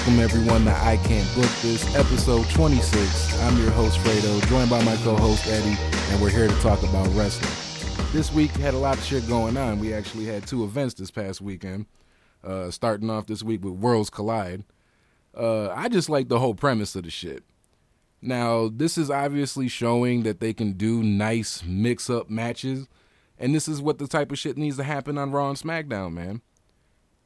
Welcome everyone to I Can't Book This, episode 26. I'm your host Fredo, joined by my co-host Eddie, and we're here to talk about wrestling. This week had a lot of shit going on. We actually had two events this past weekend. Uh, starting off this week with Worlds Collide. Uh, I just like the whole premise of the shit. Now, this is obviously showing that they can do nice mix-up matches, and this is what the type of shit needs to happen on Raw and SmackDown, man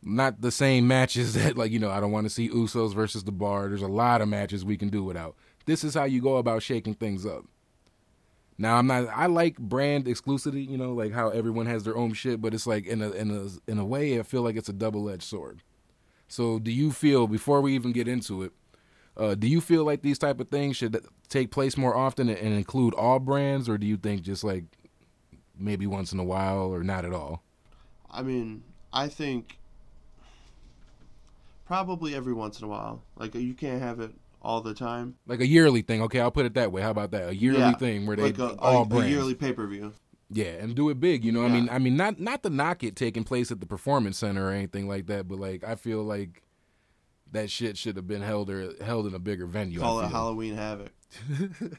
not the same matches that like you know I don't want to see Usos versus the Bar. There's a lot of matches we can do without. This is how you go about shaking things up. Now I'm not. I like brand exclusivity, you know, like how everyone has their own shit, but it's like in a in a in a way I feel like it's a double edged sword. So do you feel before we even get into it? Uh, do you feel like these type of things should take place more often and include all brands, or do you think just like maybe once in a while or not at all? I mean, I think probably every once in a while. Like you can't have it all the time. Like a yearly thing. Okay, I'll put it that way. How about that? A yearly Yeah, thing where they Like a, all a, a yearly pay per view. Yeah, and do it big. You know, I mean, I mean, not not to knock it taking place at the performance center or anything like that, but like I feel like that shit should have been held or held in a bigger venue. Call it. Halloween Havoc.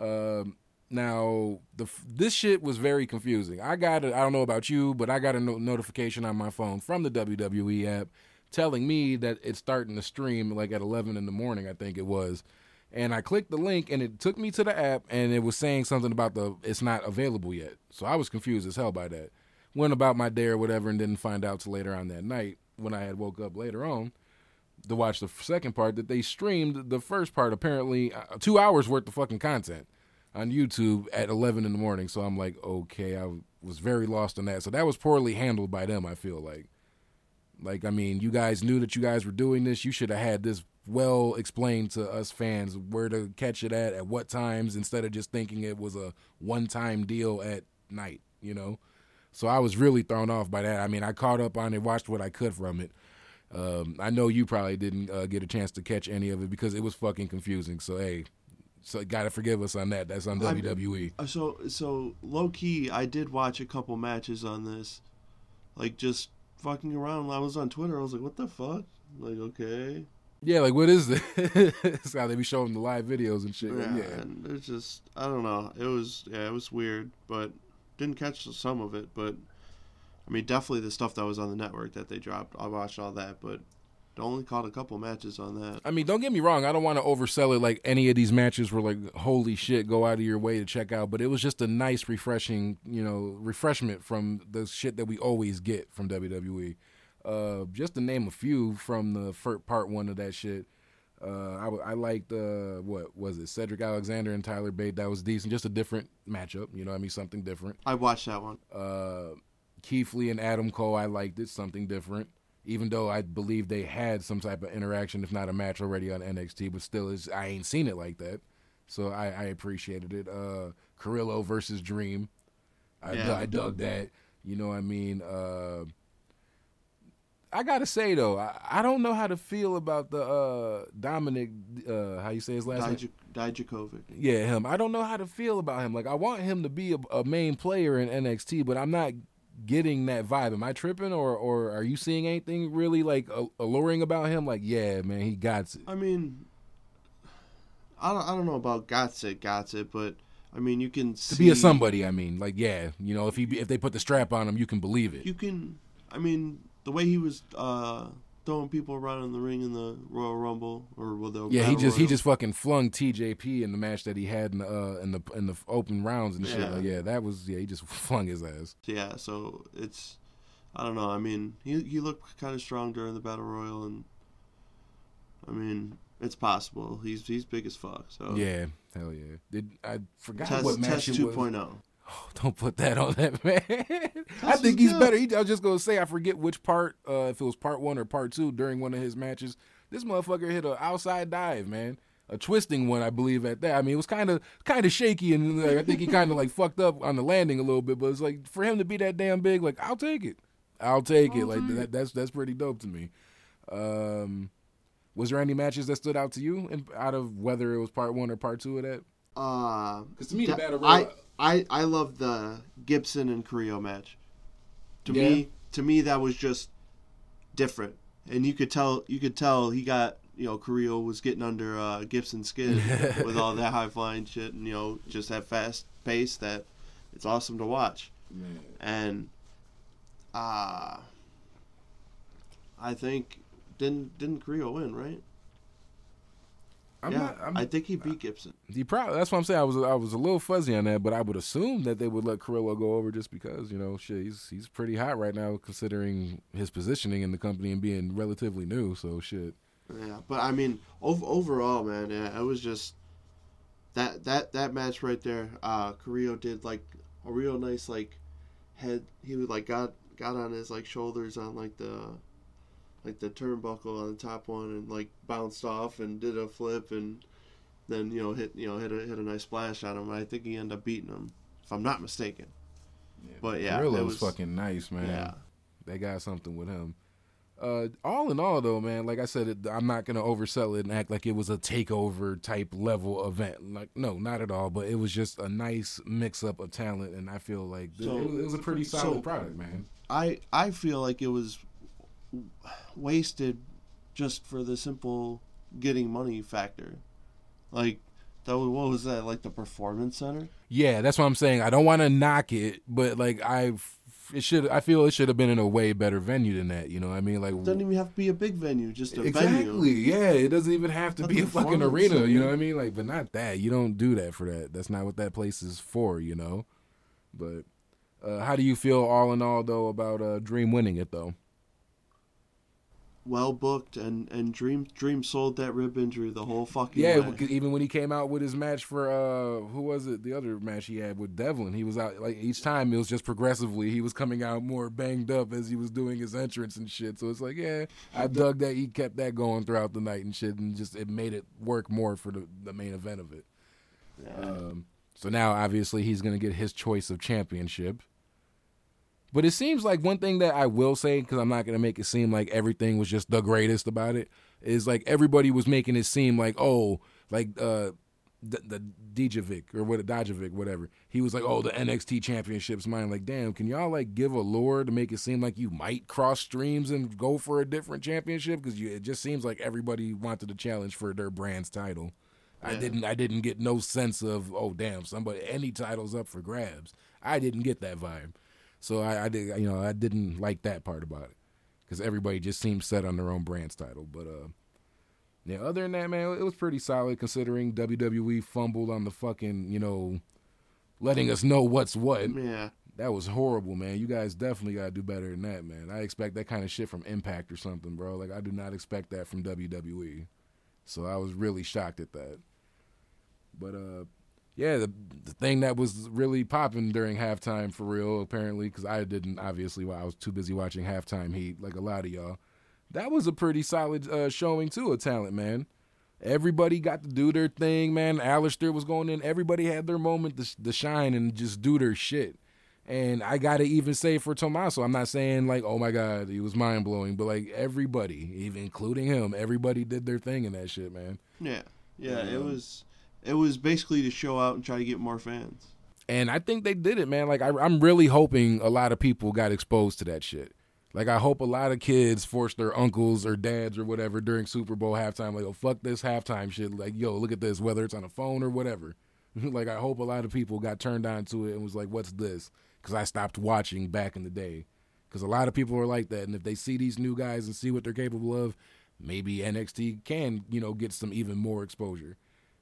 Um, now the this shit was very confusing. I got it. I don't know about you, but I got a no- notification on my phone from the WWE app telling me that it's starting to stream like at 11 in the morning. I think it was. And I clicked the link and it took me to the app and it was saying something about the it's not available yet. So I was confused as hell by that. Went about my day or whatever and didn't find out till later on that night when I had woke up later on to watch the second part that they streamed the first part apparently uh, two hours worth of fucking content on YouTube at 11 in the morning. So I'm like, okay, I was very lost on that. So that was poorly handled by them. I feel like, like I mean, you guys knew that you guys were doing this. You should have had this well explained to us fans where to catch it at at what times instead of just thinking it was a one time deal at night. You know. So I was really thrown off by that. I mean, I caught up on it, watched what I could from it. Um, I know you probably didn't uh, get a chance to catch any of it because it was fucking confusing. So hey, so gotta forgive us on that. That's on. I'm- WWE. Uh, So so low key, I did watch a couple matches on this, like just fucking around. I was on Twitter. I was like, what the fuck? Like okay, Yeah, like what is this? it's how they be showing the live videos and shit. yeah. Yeah, And it's just I don't know. It was yeah, it was weird, but didn't catch some of it. But I mean, definitely the stuff that was on the network that they dropped. I watched all that, but only caught a couple matches on that. I mean, don't get me wrong. I don't want to oversell it. Like any of these matches were like, holy shit, go out of your way to check out. But it was just a nice, refreshing, you know, refreshment from the shit that we always get from WWE. Uh, just to name a few from the first part one of that shit. Uh, I, liked uh, what was it? Cedric Alexander and Tyler Bate. That was decent. Just a different matchup. You know, what I mean, something different. I watched that one. uh, Keith Lee and Adam Cole, I liked it, something different. Even though I believe they had some type of interaction, if not a match already on NXT, but still, is I ain't seen it like that, so I, I appreciated it. Uh, Carrillo versus Dream, I, Yeah. dug, I dug that. You know what I mean? Uh, I gotta say though, I, I don't know how to feel about the uh, Dominic. Uh, how you say his last name? Dij- Dijakovic. Yeah, him. I don't know how to feel about him. Like, I want him to be a, a main player in NXT, but I'm not getting that vibe. Am I tripping, or or are you seeing anything really like alluring about him? Like, yeah, man, he got it. I mean, I don't, I don't know about got it, got it, but I mean, you can see, To be a somebody, I mean, like, yeah, you know, if he if they put the strap on him, you can believe it. You can, I mean, the way he was uh, throwing people around in the ring in the Royal Rumble or with the Yeah, he just he just fucking flung TJP in the match that he had in the uh, in the in the open rounds and shit. Yeah. Like, yeah, that was yeah, he just flung his ass. yeah. So it's, I don't know. I mean, he he looked kind of strong during the Battle Royal, and I mean, it's possible. He's he's big as fuck. So Yeah, hell yeah. Did I forgot test what match test it was? 2.0. Oh, don't put that on that man. I think he's good. better. He, I was just gonna say I forget which part, uh, if it was part one or part two during one of his matches. This motherfucker hit an outside dive, man, a twisting one, I believe. At that, I mean, it was kind of kind of shaky, and like, I think he kind of like fucked up on the landing a little bit. But it's like for him to be that damn big, like I'll take it. I'll take it. I'll Like take that, that's that's pretty dope to me. Um, was there any matches that stood out to you, in, out of whether it was part one or part two of that? Uh, 'Cause to me, the da- Battle Royal- I I love the Gibson and Carrillo match. To Yeah. me, to me, that was just different. and you could tell you could tell he got you know Carrillo was getting under uh, Gibson's skin with all that high flying shit and you know just that fast pace that it's awesome to watch. Man. And uh I think didn't didn't Carrillo win right? I'm yeah, not. I'm, I think he beat Gibson. he probably. That's what I'm saying. I was. I was a little fuzzy on that, but I would assume that they would let Carrillo go over just because you know, shit, he's he's pretty hot right now considering his positioning in the company and being relatively new. So shit. Yeah, but I mean, ov- overall, man, yeah, it was just that that that match right there. Uh, Carrillo did like a real nice like head. He would like got got on his like shoulders on like the like the turnbuckle on the top one and like bounced off and did a flip and then you know hit you know hit a hit a nice splash on him. I think he ended up beating him, if I'm not mistaken. But yeah, Carrillo's it was fucking nice, man. Yeah. They got something with him. Uh, all in all, though, man, like I said, it, I'm not gonna oversell it and act like it was a takeover type level event. Like, no, not at all. But it was just a nice mix up of talent, and I feel like So- it, was, it was a pretty solid so- product, man. I I feel like it was wasted just for the simple getting money factor. Like that was what was that like the performance center? Yeah, that's what I'm saying. I don't want to knock it, but like I, it should. I feel it should have been in a way better venue than that. You know, what I mean, like It doesn't even have to be a big venue, just a exactly. venue. Yeah, it doesn't even have to Not be a fucking arena. You know what I mean? Like, but not that. You don't do that for that. That's not what that place is for. You know. But uh, how do you feel, all in all, though, about uh, Dream winning it though? Well booked and and Dream Dream sold that rib injury the whole fucking Yeah, way. even when he came out with his match for uh who was it? The other match he had with Devlin, he was out like each time it was just progressively he was coming out more banged up as he was doing his entrance and shit. So it's like, yeah, I dug that he kept that going throughout the night and shit, and just it made it work more for the the main event of it. Yeah. Um, so now obviously he's gonna get his choice of championship. But it seems like one thing that I will say, because I'm not gonna make it seem like everything was just the greatest about it, is like everybody was making it seem like oh, like uh, the, the Dijovic or what Dajovic, whatever. He was like, oh, the NXT Championship's mine. Like, damn, can y'all like give a lure to make it seem like you might cross streams and go for a different championship? Because it just seems like everybody wanted a challenge for their brand's title. I didn't. I didn't get no sense of oh damn somebody any titles up for grabs. I didn't get that vibe. So I, I did. You know, I didn't like that part about it because everybody just seemed set on their own brand's title. But uh, yeah, other than that, man, it was pretty solid considering WWE fumbled on the fucking you know, letting us know what's what. yeah. That was horrible, man. You guys definitely gotta do better than that, man. I expect that kind of shit from Impact or something, bro. Like I do not expect that from WWE. So I was really shocked at that. But uh yeah, the the thing that was really popping during halftime for real, apparently, because I didn't obviously. Well, I was too busy watching halftime heat, like a lot of y'all. That was a pretty solid uh, showing too of talent, man. Everybody got to do their thing, man. Aleister was going in. Everybody had their moment to, to shine and just do their shit. And I gotta even say for Tommaso, I'm not saying like, oh my god, he was mind blowing, but like everybody, even including him, everybody did their thing in that shit, man. Yeah. Yeah, it Um, was it was basically to show out and try to get more fans. And I think they did it, man. Like I, I'm really hoping a lot of people got exposed to that shit. Like I hope a lot of kids forced their uncles or dads or whatever during Super Bowl halftime. Like, oh fuck this halftime shit. Like, yo, look at this, whether it's on a phone or whatever. like I hope a lot of people got turned on to it and was like, what's this? Because I stopped watching back in the day. Because a lot of people are like that, and if they see these new guys and see what they're capable of, maybe NXT can, you know, get some even more exposure.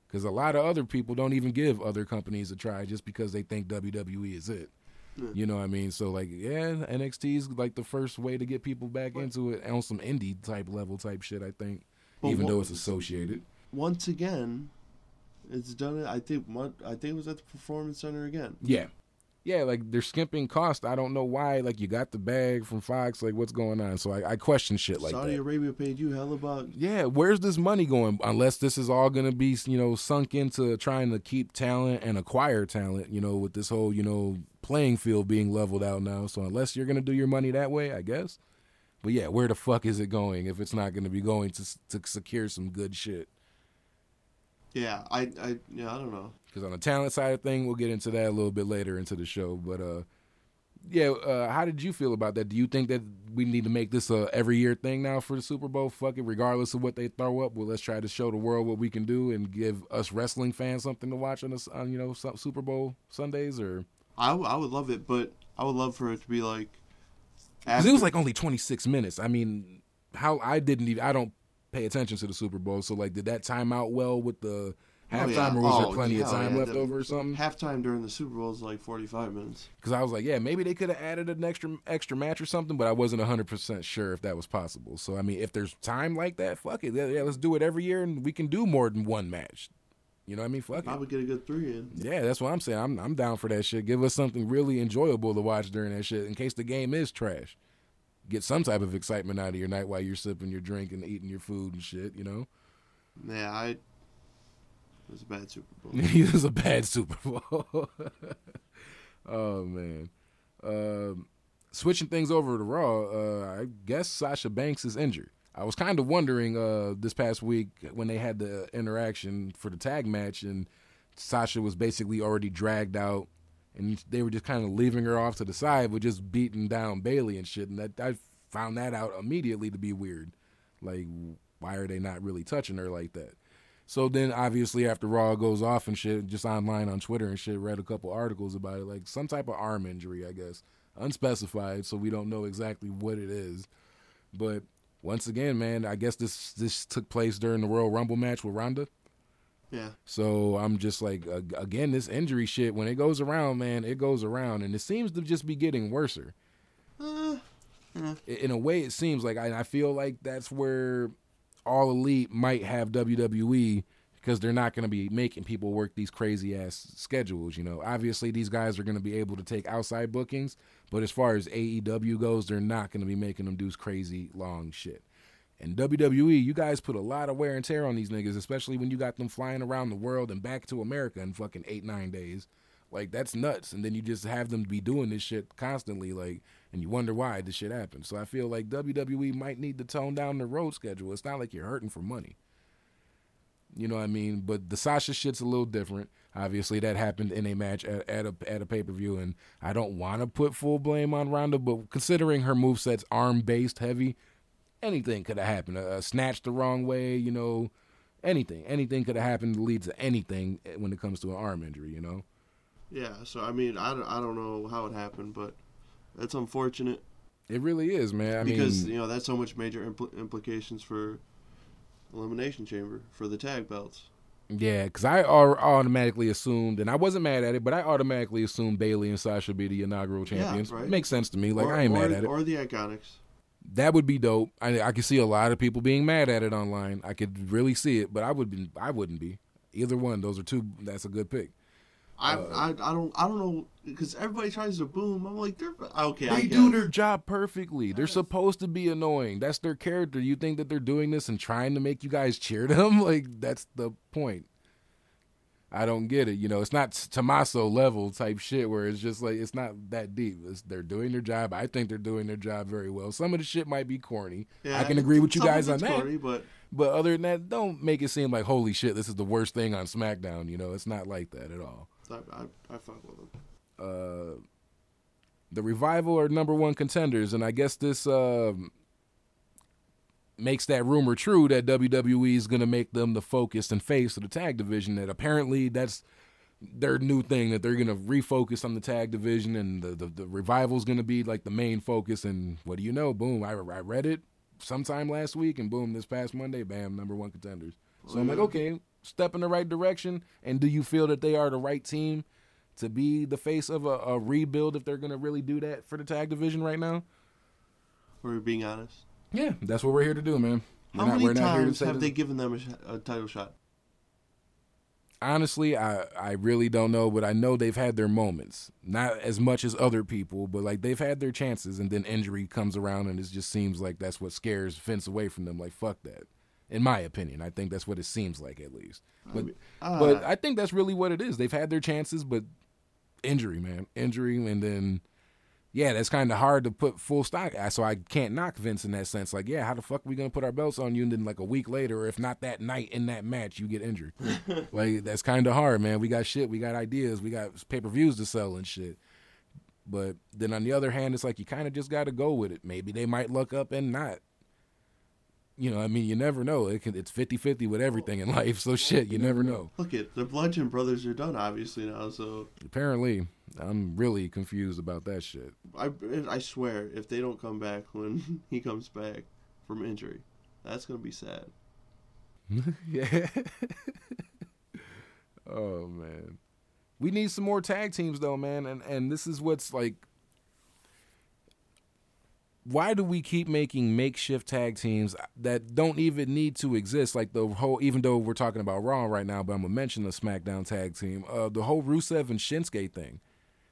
Because a lot of other people don't even give other companies a try just because they think WWE is it. Yeah. You know what I mean? So like, yeah, NXT is like the first way to get people back into it on some indie type level type shit. I think, But even what- though it's associated. once again, it's done. I think I think it was at the Performance Center again. Yeah, yeah, like they're skimping cost. I don't know why. Like you got the bag from Fox. Like what's going on? So I, I question shit like Saudi that. Arabia paid you hell about. Yeah, where's this money going? Unless this is all going to be, you know, sunk into trying to keep talent and acquire talent, you know, with this whole, you know, playing field being leveled out now. So unless you're going to do your money that way, I guess. But yeah, where the fuck is it going if it's not going to be going to to secure some good shit? Yeah, I, I, yeah, I don't know. Because on the talent side of thing, we'll get into that a little bit later into the show. But uh, yeah, uh, how did you feel about that? Do you think that we need to make this a every year thing now for the Super Bowl? Fuck it, regardless of what they throw up. Well, let's try to show the world what we can do and give us wrestling fans something to watch on us on you know Super Bowl Sundays. Or I, w- I would love it, but I would love for it to be like. Because it was like only 26 minutes. I mean, how I didn't even I don't pay attention to the Super Bowl, so like, did that time out well with the halftime, oh, yeah. or was oh, there plenty of time yeah. left the, over or something? Halftime during the Super Bowl is like forty five minutes. Because I was like, yeah, maybe they could have added an extra extra match or something, but I wasn't hundred percent sure if that was possible. So I mean, if there's time like that, fuck it, yeah, let's do it every year, and we can do more than one match. You know what I mean? Fuck I would get a good three in. Yeah, that's what I'm saying. I'm I'm down for that shit. Give us something really enjoyable to watch during that shit, in case the game is trash. Get some type of excitement out of your night while you're sipping your drink and eating your food and shit. You know? Yeah, I it was a bad Super Bowl. it was a bad Super Bowl. oh man. Um, switching things over to Raw, uh, I guess Sasha Banks is injured. I was kind of wondering uh, this past week when they had the interaction for the tag match, and Sasha was basically already dragged out, and they were just kind of leaving her off to the side with just beating down Bayley and shit. And that I found that out immediately to be weird. Like, why are they not really touching her like that? So then, obviously, after Raw goes off and shit, just online on Twitter and shit, read a couple articles about it, like some type of arm injury, I guess, unspecified, so we don't know exactly what it is. But once again, man, I guess this this took place during the Royal Rumble match with Ronda. Yeah. So I'm just like, again, this injury shit, when it goes around, man, it goes around, and it seems to just be getting worser. Uh, yeah. In a way, it seems like I, I feel like that's where all elite might have WWE because they're not going to be making people work these crazy ass schedules. You know, obviously these guys are going to be able to take outside bookings, but as far as AEW goes, they're not going to be making them do crazy long shit. And WWE, you guys put a lot of wear and tear on these niggas, especially when you got them flying around the world and back to America in fucking eight nine days. Like that's nuts. And then you just have them be doing this shit constantly. Like and you wonder why this shit happened. So I feel like WWE might need to tone down the road schedule. It's not like you're hurting for money. You know what I mean? But the Sasha shit's a little different. Obviously, that happened in a match at, at a at a pay per view, and I don't want to put full blame on Ronda, but considering her move set's arm based heavy, anything could have happened. A, a snatch the wrong way, you know, anything, anything could have happened to lead to anything eh, when it comes to an arm injury, you know. Yeah. So I mean, I don't, I don't know how it happened, but that's unfortunate. It really is, man. I because mean, you know that's so much major impl- implications for elimination chamber for the tag belts. Yeah, because I automatically assumed, and I wasn't mad at it, but I automatically assumed Bayley and Sasha be the inaugural champions. Yeah, right. Makes sense to me. Like or, I ain't or, mad at it. Or the IIconics. That would be dope. I I could see a lot of people being mad at it online. I could really see it, but I would be. I wouldn't be. Either one. Those are two. That's a good pick. I, uh, I, I don't I don't know because everybody tries to boom. I'm like they're okay. They do their job perfectly. They're supposed to be annoying. That's their character. You think that they're doing this and trying to make you guys cheer them? Like that's the point. I don't get it. You know, it's not Tommaso level type shit where it's just like it's not that deep. It's, they're doing their job. I think they're doing their job very well. Some of the shit might be corny. Yeah, I can agree with you guys on that. Corny, but but other than that, don't make it seem like holy shit. This is the worst thing on SmackDown. You know, it's not like that at all. I, I, I fuck with them. Uh, the revival are number one contenders, and I guess this uh, makes that rumor true that WWE is going to make them the focus and face of the tag division. That apparently that's their new thing that they're going to refocus on the tag division, and the the, the revival is going to be like the main focus. And what do you know? Boom! I, I read it sometime last week, and boom! This past Monday, bam! Number one contenders. So I'm like, okay, step in the right direction? And do you feel that they are the right team to be the face of a, a rebuild if they're going to really do that for the tag division right now? We're being honest. Yeah, that's what we're here to do, man. We're How not, many times have they given them a, a title shot? honestly, I I really don't know, but I know they've had their moments. Not as much as other people, but like they've had their chances, and then injury comes around, and it just seems like that's what scares Vince away from them. Like fuck that in my opinion. I think that's what it seems like at least. But uh, but I think that's really what it is. They've had their chances, but injury, man, injury, and then yeah, that's kind of hard to put full stock. So I can't knock Vince in that sense. Like, yeah, how the fuck are we gonna put our belts on you, and then like a week later, or if not that night in that match, you get injured. like that's kind of hard, man. We got shit, we got ideas, we got pay per views to sell and shit. But then on the other hand, it's like you kind of just got to go with it. Maybe they might look up and not. You know, I mean, you never know. It can, it's 50-50 with everything in life. So shit, you never know. Look at the Bludgeon Brothers are done obviously now. So Apparently, I'm really confused about that shit. I I swear if they don't come back when he comes back from injury, that's gonna be sad. yeah. oh man. We need some more tag teams though, man. And and this is what's like why do we keep making makeshift tag teams that don't even need to exist? Like the whole, even though we're talking about Raw right now, but I'm gonna mention the SmackDown tag team, uh, the whole Rusev and Shinsuke thing.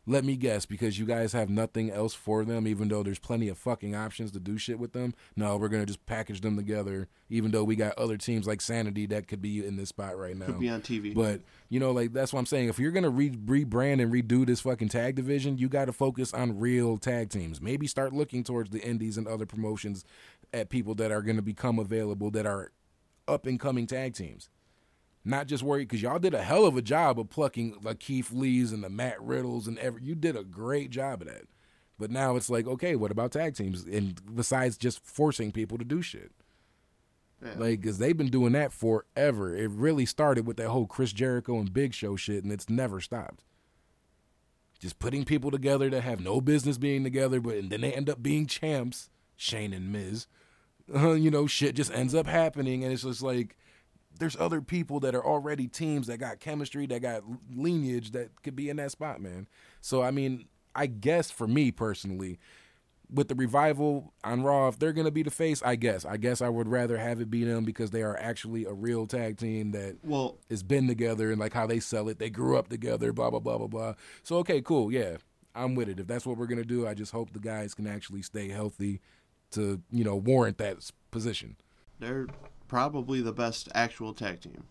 Let me guess, because you guys have nothing else for them, even though there's plenty of fucking options to do shit with them. No, we're gonna just package them together, even though we got other teams like Sanity that could be in this spot right now. Could be on TV. But you know, like that's what I'm saying. If you're gonna re- rebrand and redo this fucking tag division, you got to focus on real tag teams. Maybe start looking towards the indies and other promotions at people that are gonna become available that are up and coming tag teams. Not just worried because y'all did a hell of a job of plucking like Keith Lee's and the Matt Riddles and every. You did a great job of that. But now it's like, okay, what about tag teams? And besides just forcing people to do shit. Yeah. Like, because they've been doing that forever. It really started with that whole Chris Jericho and Big Show shit, and it's never stopped. Just putting people together that have no business being together, but and then they end up being champs, Shane and Miz. Uh, you know, shit just ends up happening, and it's just like there's other people that are already teams that got chemistry, that got lineage that could be in that spot, man. So I mean, I guess for me personally, with the revival on Raw, if they're gonna be the face, I guess. I guess I would rather have it be them because they are actually a real tag team that well, has been together and like how they sell it. They grew up together, blah blah blah blah blah. So okay, cool, yeah, I'm with it. If that's what we're gonna do, I just hope the guys can actually stay healthy to you know warrant that position. they're probably the best actual tag team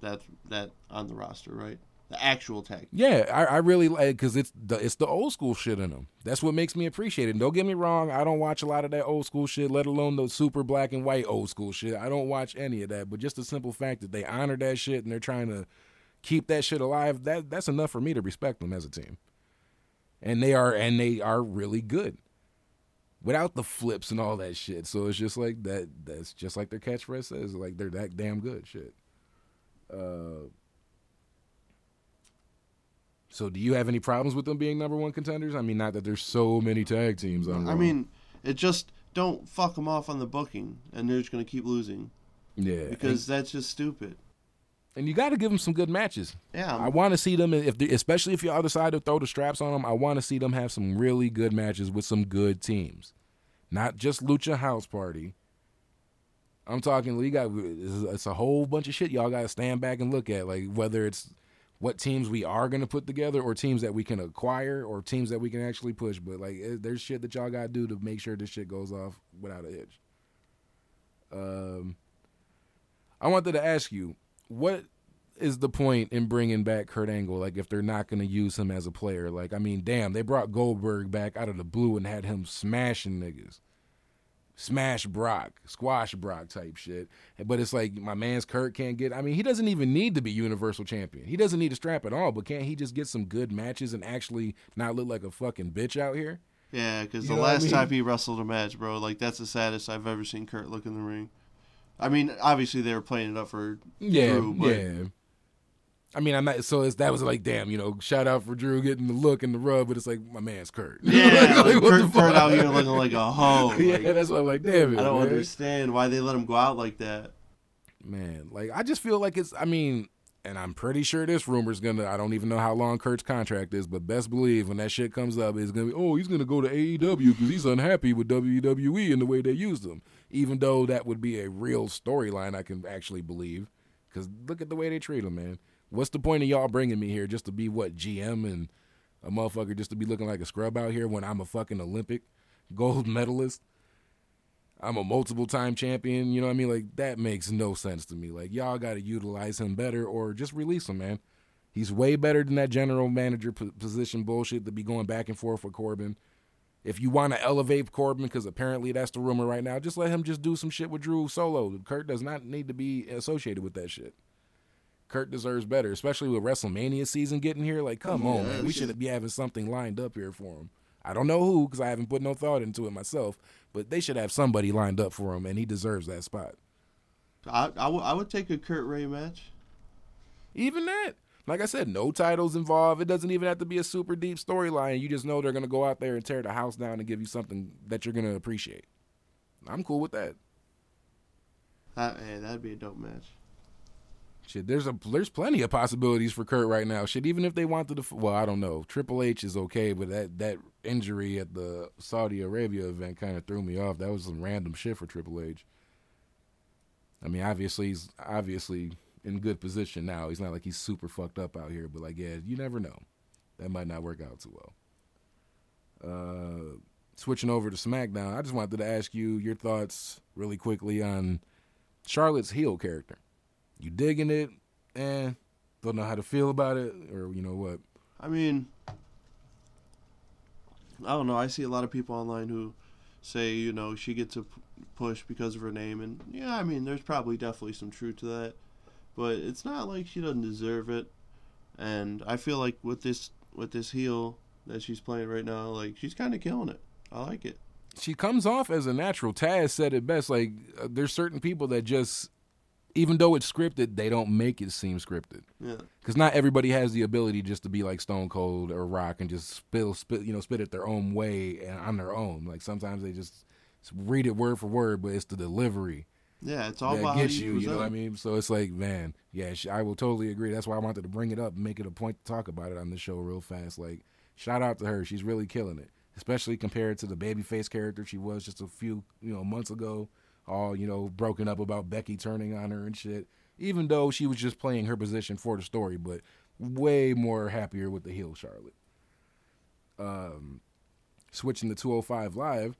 that that on the roster, right? The actual tag. Yeah, I, I really like because it's the it's the old school shit in them. That's what makes me appreciate it. And don't get me wrong, I don't watch a lot of that old school shit, let alone the super black and white old school shit. I don't watch any of that. But just the simple fact that they honor that shit and they're trying to keep that shit alive, that that's enough for me to respect them as a team. And they are and they are really good. Without the flips and all that shit. So it's just like that that's just like their catchphrase says, like they're that damn good shit. Uh so do you have any problems with them being number one contenders? I mean, not that there's so many tag teams on. I Raw. mean, it just don't fuck them off on the booking, and they're just gonna keep losing yeah, because that's just stupid. And, you got to give them some good matches. Yeah, I want to see them if, they, especially if y'all decide to throw the straps on them. I want to see them have some really good matches with some good teams, not just Lucha House Party. I'm talking. We got it's a whole bunch of shit y'all got to stand back and look at, like whether it's what teams we are going to put together or teams that we can acquire or teams that we can actually push. But like, there's shit that y'all got to do to make sure this shit goes off without a hitch. Um, I wanted to ask you, what is the point in bringing back Kurt Angle? Like, if they're not going to use him as a player, like, I mean, damn, they brought Goldberg back out of the blue and had him smashing niggas, smash Brock, squash Brock type shit. But it's like my man's Kurt can't get. I mean, he doesn't even need to be Universal Champion. He doesn't need a strap at all. But can't he just get some good matches and actually not look like a fucking bitch out here? yeah, because the what I last mean? time he wrestled a match, bro, like that's the saddest I've ever seen Kurt look in the ring. I mean, obviously they were playing it up for Yeah, Drew, but yeah. I mean, I'm not. So it's, that was like, damn, you know, shout out for Drew getting the look and the rub, but it's like my man's Kurt. Yeah, Like, like, Kurt, Kurt out here looking like a hoe. yeah, that's why I'm like, damn it, I don't man. understand why they let him go out like that. Man, like I just feel like it's. I mean, and I'm pretty sure this rumor's gonna. I don't even know how long Kurt's contract is, but best believe when that shit comes up, it's gonna be. Oh, he's gonna go to AEW because he's unhappy with WWE and the way they used him. Even though that would be a real storyline, I can actually believe. Because look at the way they treat him, man. What's the point of y'all bringing me here just to be what GM and a motherfucker just to be looking like a scrub out here when I'm a fucking Olympic gold medalist? I'm a multiple time champion. You know what I mean? Like that makes no sense to me. Like y'all got to utilize him better or just release him, man. He's way better than that general manager p- position bullshit to be going back and forth with Corbin. If you want to elevate Corbin, because apparently that's the rumor right now, just let him just do some shit with Drew solo. Kurt does not need to be associated with that shit. Kurt deserves better, especially with WrestleMania season getting here. Like, come Oh, on, man. We should- be having something lined up here for him. I don't know who because I haven't put no thought into it myself, but they should have somebody lined up for him, and he deserves that spot. I, I, w- I would take a Kurt Rey match. Even that, like I said, no titles involved. It doesn't even have to be a super deep storyline. You just know they're gonna go out there and tear the house down and give you something that you're gonna appreciate. I'm cool with that. That hey, that'd be a dope match. Shit, there's a there's plenty of possibilities for Kurt right now. Shit, even if they wanted to, well, I don't know. Triple H is okay, but that that injury at the Saudi Arabia event kind of threw me off. That was some random shit for Triple H. I mean, obviously he's obviously in good position now. He's not like he's super fucked up out here, but like, yeah, you never know. That might not work out too well. Uh, switching over to SmackDown, I just wanted to ask you your thoughts really quickly on Charlotte's heel character you digging it and don't know how to feel about it or you know what i mean i don't know i see a lot of people online who say you know she gets a push because of her name and yeah i mean there's probably definitely some truth to that but it's not like she doesn't deserve it and i feel like with this with this heel that she's playing right now like she's kind of killing it i like it she comes off as a natural taz said it best like uh, there's certain people that just even though it's scripted, they don't make it seem scripted. Yeah. Because not everybody has the ability just to be like Stone Cold or Rock and just spill, spit, you know, spit it their own way and on their own. Like sometimes they just read it word for word, but it's the delivery. Yeah, it's all that about gets you. You, you know what I mean? So it's like, man, yeah, I will totally agree. That's why I wanted to bring it up and make it a point to talk about it on the show real fast. Like, shout out to her. She's really killing it, especially compared to the babyface character she was just a few, you know, months ago all you know broken up about Becky turning on her and shit. Even though she was just playing her position for the story, but way more happier with the heel Charlotte. Um, switching to 205 Live,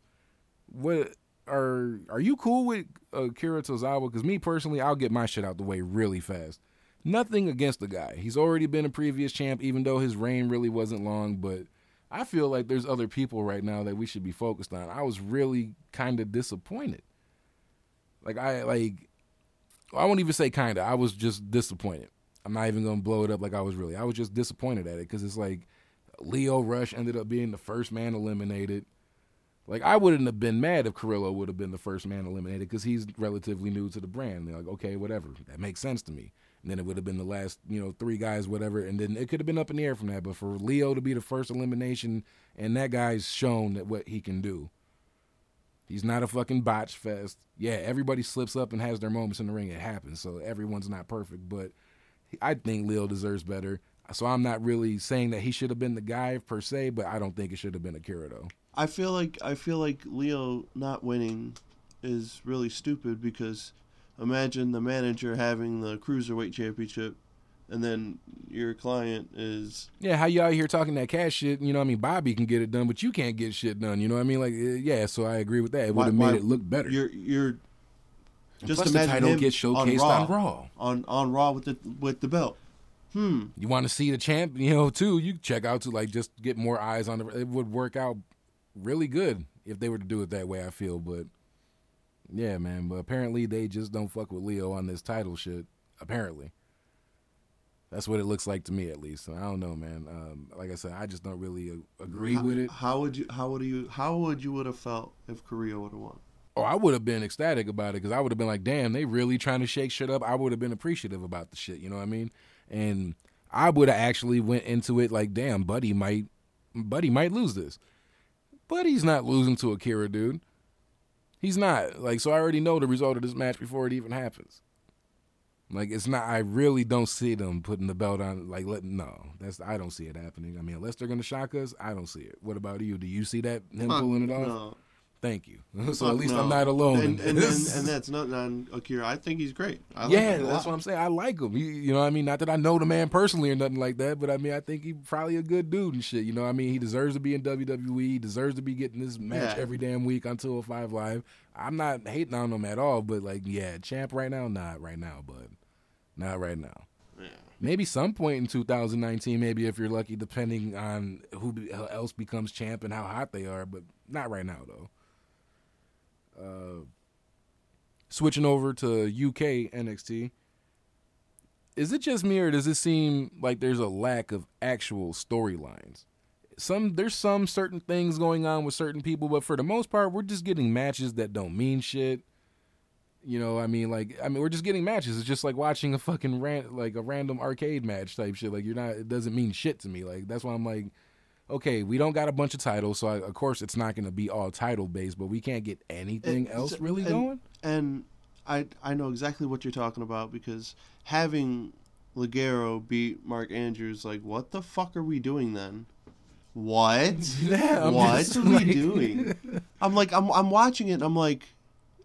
what are are you cool with uh, Akira Tozawa? Because me personally, I'll get my shit out the way really fast. Nothing against the guy. He's already been a previous champ, even though his reign really wasn't long. But I feel like there's other people right now that we should be focused on. I was really kind of disappointed. Like I like I won't even say kinda. I was just disappointed. I'm not even gonna blow it up like I was really. I was just disappointed at it because it's like Lio Rush ended up being the first man eliminated. Like I wouldn't have been mad if Carrillo would have been the first man eliminated because he's relatively new to the brand. They're like, okay, whatever, that makes sense to me. And then it would have been the last, you know, three guys, whatever, and then it could have been up in the air from that. But for Lio to be the first elimination, and that guy's shown that what he can do. He's not a fucking botch fest. Yeah, everybody slips up and has their moments in the ring. It happens. So everyone's not perfect, but I think Lio deserves better. So I'm not really saying that he should have been the guy per se, but I don't think it should have been Akira though. I feel like I feel like Lio not winning is really stupid because imagine the manager having the cruiserweight championship and then your client is yeah how you out here talking that cash shit? You know what i mean bobby can get it done but you can't get shit done you know what i mean? Like uh, yeah so i agree with that. It would have made it look better. You're you're just plus imagine the title gets showcased on raw, on raw. On on raw with the with the belt. Hmm. You want to see the champ you know too you check out to like just get more eyes on the it would work out really good if they were to do it that way i feel but yeah man but apparently they just don't fuck with Lio on this title shit apparently that's what it looks like to me, at least. I don't know, man. Um, like I said, I just don't really agree how, with it. How would you? How would you? How would you would have felt if Korea would have won? Oh, I would have been ecstatic about it because I would have been like, "Damn, they really trying to shake shit up." I would have been appreciative about the shit. You know what I mean? And I would have actually went into it like, "Damn, Buddy might, Buddy might lose this." Buddy's not losing to Akira, dude. He's not. Like, so I already know the result of this match before it even happens. Like it's not. I really don't see them putting the belt on. Like let no. That's I don't see it happening. I mean, unless they're gonna shock us, I don't see it. What about you? Do you see that him pulling it off? No. Thank you. so at least no. I'm not alone. And, and, and, and, that's not on Akira. I think he's great. yeah, that's what I'm saying. I like him. He, you know, what I mean, not that I know the man personally or nothing like that, but I mean, I think he's probably a good dude and shit. You know, I mean, he deserves to be in WWE. He deserves to be getting this match yeah. every damn week on 205 Live. I'm not hating on him at all, but like, yeah, champ right now, not right now, bud. Not right now. Yeah. Maybe some point in 2019, maybe if you're lucky, depending on who else becomes champ and how hot they are, but not right now though. Uh, switching over to UK NXT, is it just me or does it seem like there's a lack of actual storylines? some there's some certain things going on with certain people, but for the most part, we're just getting matches that don't mean shit. You know, I mean, like, I mean, we're just getting matches. It's just like watching a fucking ran- like a random arcade match type shit. Like, you're not. It doesn't mean shit to me. Like, that's why I'm like, okay, we don't got a bunch of titles, so I, of course it's not going to be all title based, but we can't get anything And- else really and- going. And I I know exactly what you're talking about because having Ligero beat Mark Andrews, like, what the fuck are we doing then? What? Yeah, what are we doing? I'm like, I'm I'm watching it. and I'm like,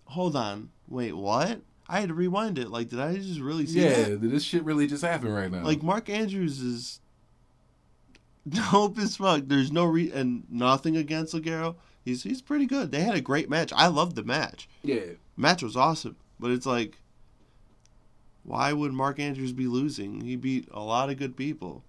hold on, wait, what? I had to rewind it. Like, did I just really see Yeah, that? this shit really just happen right now. Like Mark Andrews is dope as fuck. There's no re and nothing against Ligero. He's he's pretty good. They had a great match. I loved the match. yeah, Match was awesome, but it's like, why would Mark Andrews be losing? He beat a lot of good people.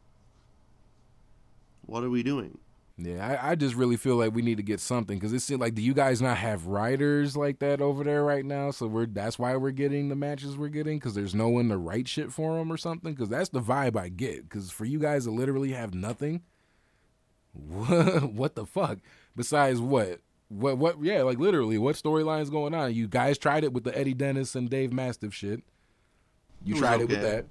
What are we doing? Yeah, I, I just really feel like we need to get something because it seems like do you guys not have writers like that over there right now? So we're that's why we're getting the matches we're getting because there's no one to write shit for them or something. Because that's the vibe I get. Because for you guys to literally have nothing, what, what the fuck? Besides what? What what? Yeah, like literally, what storylines going on? You guys tried it with the Eddie Dennis and Dave Mastiff shit. You tried it with that.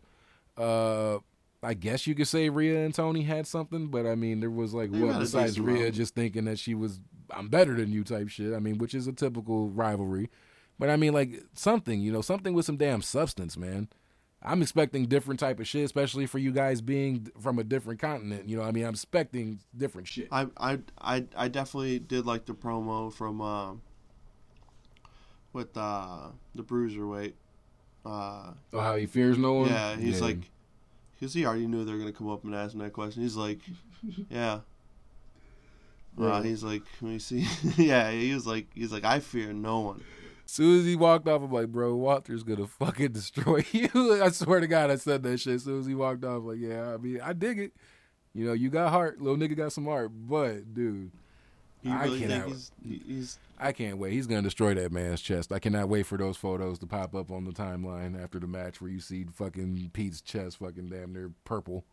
Uh, I guess you could say Rhea and Toni had something, but I mean, there was like They what besides Rhea just thinking that she was I'm better than you type shit. I mean, which is a typical rivalry. But I mean, like something, you know, something with some damn substance, man. I'm expecting different type of shit, especially for you guys being from a different continent. You know, I mean, I'm expecting different shit. I I I, I definitely did like the promo from uh, with uh, the bruiserweight. Uh, Oh, how he fears no one. yeah, he's like, because he already knew they were gonna come up and ask him that question. He's like, yeah. Uh, Right. he's like, let me see. yeah, he was like, he's like, I fear no one. As soon as he walked off, I'm like, bro, Walter's gonna fucking destroy you. I swear to God, I said that shit. As soon as he walked off, like, yeah, I mean, I dig it. You know, you got heart, little nigga got some heart, but dude, You I really think cannot- he's he's I can't wait. He's gonna destroy that man's chest. I cannot wait for those photos to pop up on the timeline after the match where you see fucking Pete's chest fucking damn near purple.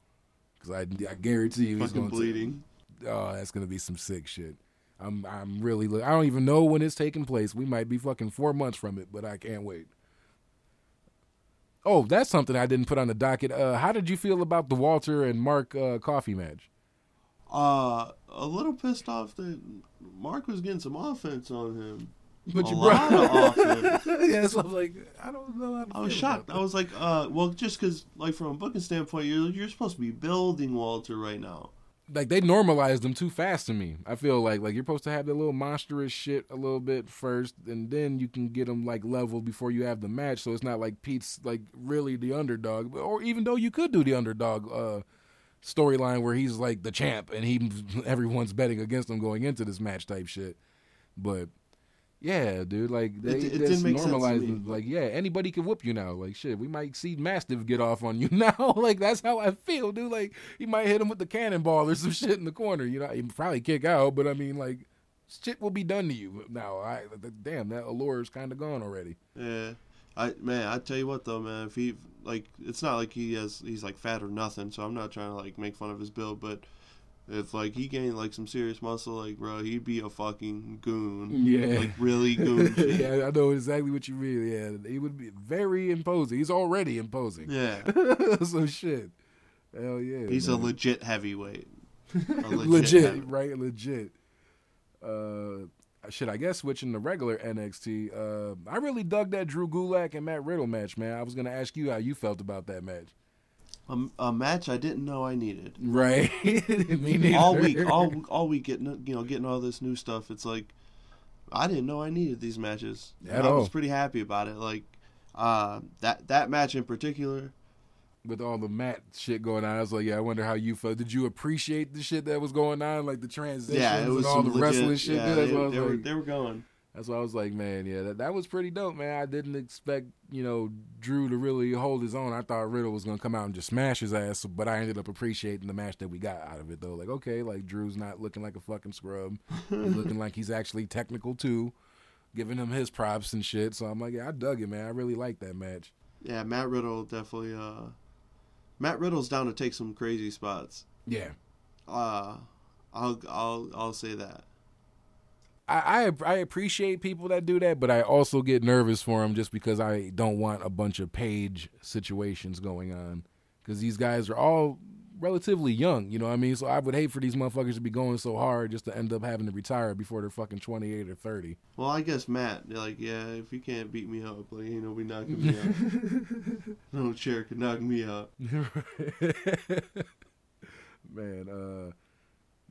Because I, I guarantee you he's fucking going to be bleeding? Oh, that's gonna be some sick shit. I'm I'm really look- I don't even know when it's taking place. We might be fucking four months from it, but I can't wait. Oh, that's something I didn't put on the docket. Uh, how did you feel about the Walter and Mark uh, Coffey match? Uh, a little pissed off that Mark was getting some offense on him. But A you lot brought of offense. yeah, so I was like, I don't know. How I was shocked. I was like, uh, well, just because, like, from a booking standpoint, you're you're supposed to be building Walter right now. like they normalized them too fast to me. I feel like like you're supposed to have the little monstrous shit a little bit first, and then you can get them like level before you have the match. So it's not like Pete's like really the underdog, or even though you could do the underdog uh, storyline where he's like the champ and he everyone's betting against him going into this match type shit. But yeah, dude, like they It- it just didn't make sense normalized like yeah, anybody can whoop you now. Like shit, we might see Mastiff get off on you now. like that's how I feel, dude. Like he might hit him with the cannonball or some shit in the corner. You know, he probably kick out, but I mean like shit will be done to you now. I damn that allure is kind of gone already. Yeah, I man, I tell you what though, man, if he like, it's not like he has he's like fat or nothing. So I'm not trying to like make fun of his build, but if like he gained like some serious muscle, like bro, he'd be a fucking goon. Yeah. like really goon. yeah, I know exactly what you mean. Yeah, he would be very imposing. He's already imposing. yeah. so shit. Hell yeah. He's a legit heavyweight. A legit, heavyweight. right? Legit. Uh, shit. I guess switching to regular NXT. Uh, I really dug that Drew Gulak and Matt Riddle match, man. I was gonna ask you how you felt about that match. A, a match I didn't know I needed. Right. All week, all all week, getting you know, getting all this new stuff. It's like I didn't know I needed these matches. At I was pretty happy about it. Like uh, that that match in particular. With all the Matt shit going on. I was like, yeah, I wonder how you felt. Did you appreciate the shit that was going on, like the transitions Yeah, and all the legit, wrestling shit? Yeah, they, why I was they were they were going. That's why I was like, man, yeah, that, that was pretty dope, man. I didn't expect, you know, Drew to really hold his own. I thought Riddle was gonna come out and just smash his ass, but I ended up appreciating the match that we got out of it, though. Like, okay, like Drew's not looking like a fucking scrub, he's looking like he's actually technical too, giving him his props and shit. So I'm like, yeah, I dug it, man. I really liked that match. Yeah, Matt Riddle definitely. Uh, Matt Riddle's down to take some crazy spots. Yeah, Uh, I'll I'll I'll say that. I, I I appreciate people that do that, but I also get nervous for them just because I don't want a bunch of Paige situations going on. Because these guys are all relatively young, you know what I mean? So I would hate for these motherfuckers to be going so hard just to end up having to retire before they're fucking 28 or 30. Well, I guess Matt, like, yeah, if you can't beat me up, like, ain't nobody knocking me out. no chair can knock me out. Man, uh,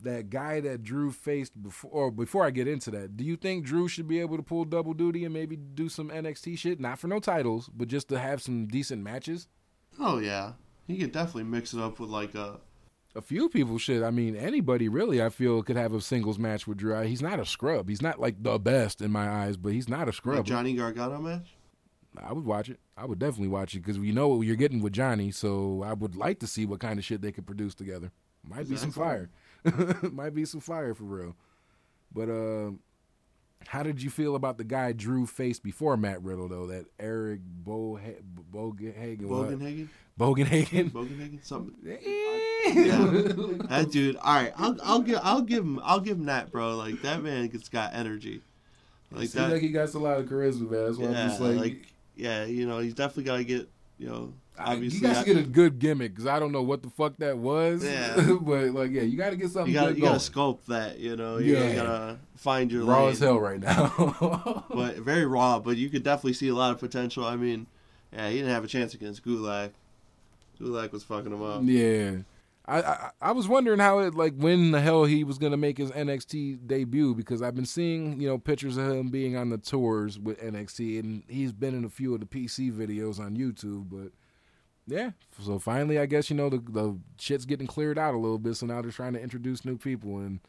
that guy that Drew faced before, or before I get into that, do you think Drew should be able to pull double duty and maybe do some NXT shit? Not for no titles, but just to have some decent matches? Oh, yeah. He could definitely mix it up with, like, a. A few people should. I mean, anybody really, I feel, could have a singles match with Drew. He's not a scrub. He's not like the best in my eyes, but he's not a scrub. A Johnny Gargano match? I would watch it. I would definitely watch it because we know what you're getting with Johnny. So I would like to see what kind of shit they could produce together. Might be some fire. Might be some fire for real. But uh, how did you feel about the guy Drew faced before Matt Riddle though? That Eric Bo Bogenhagen. Bogenhagen. Bogenhagen. Bogenhagen. Something. yeah. that dude. All right. I'll I'll give I'll give him I'll give him that, bro. Like that man has got energy. Like Seems that. like he got a lot of charisma, man. That's why yeah, I'm just like, like, yeah, you know, he's definitely got to get, you know, obviously. You got to get a good gimmick because I don't know what the fuck that was. Yeah. but like, yeah, you got to get something. You got to scope that. You know, you yeah. got to find your raw lane. as hell right now. but very raw. But you could definitely see a lot of potential. I mean, yeah, he didn't have a chance against Gulak. Gulak was fucking him up. Yeah. I, I, I was wondering how it like when the hell he was gonna make his NXT debut because I've been seeing you know pictures of him being on the tours with NXT and he's been in a few of the PC videos on YouTube but yeah, so finally, I guess you know the the shit's getting cleared out a little bit. So now they're trying to introduce new people, and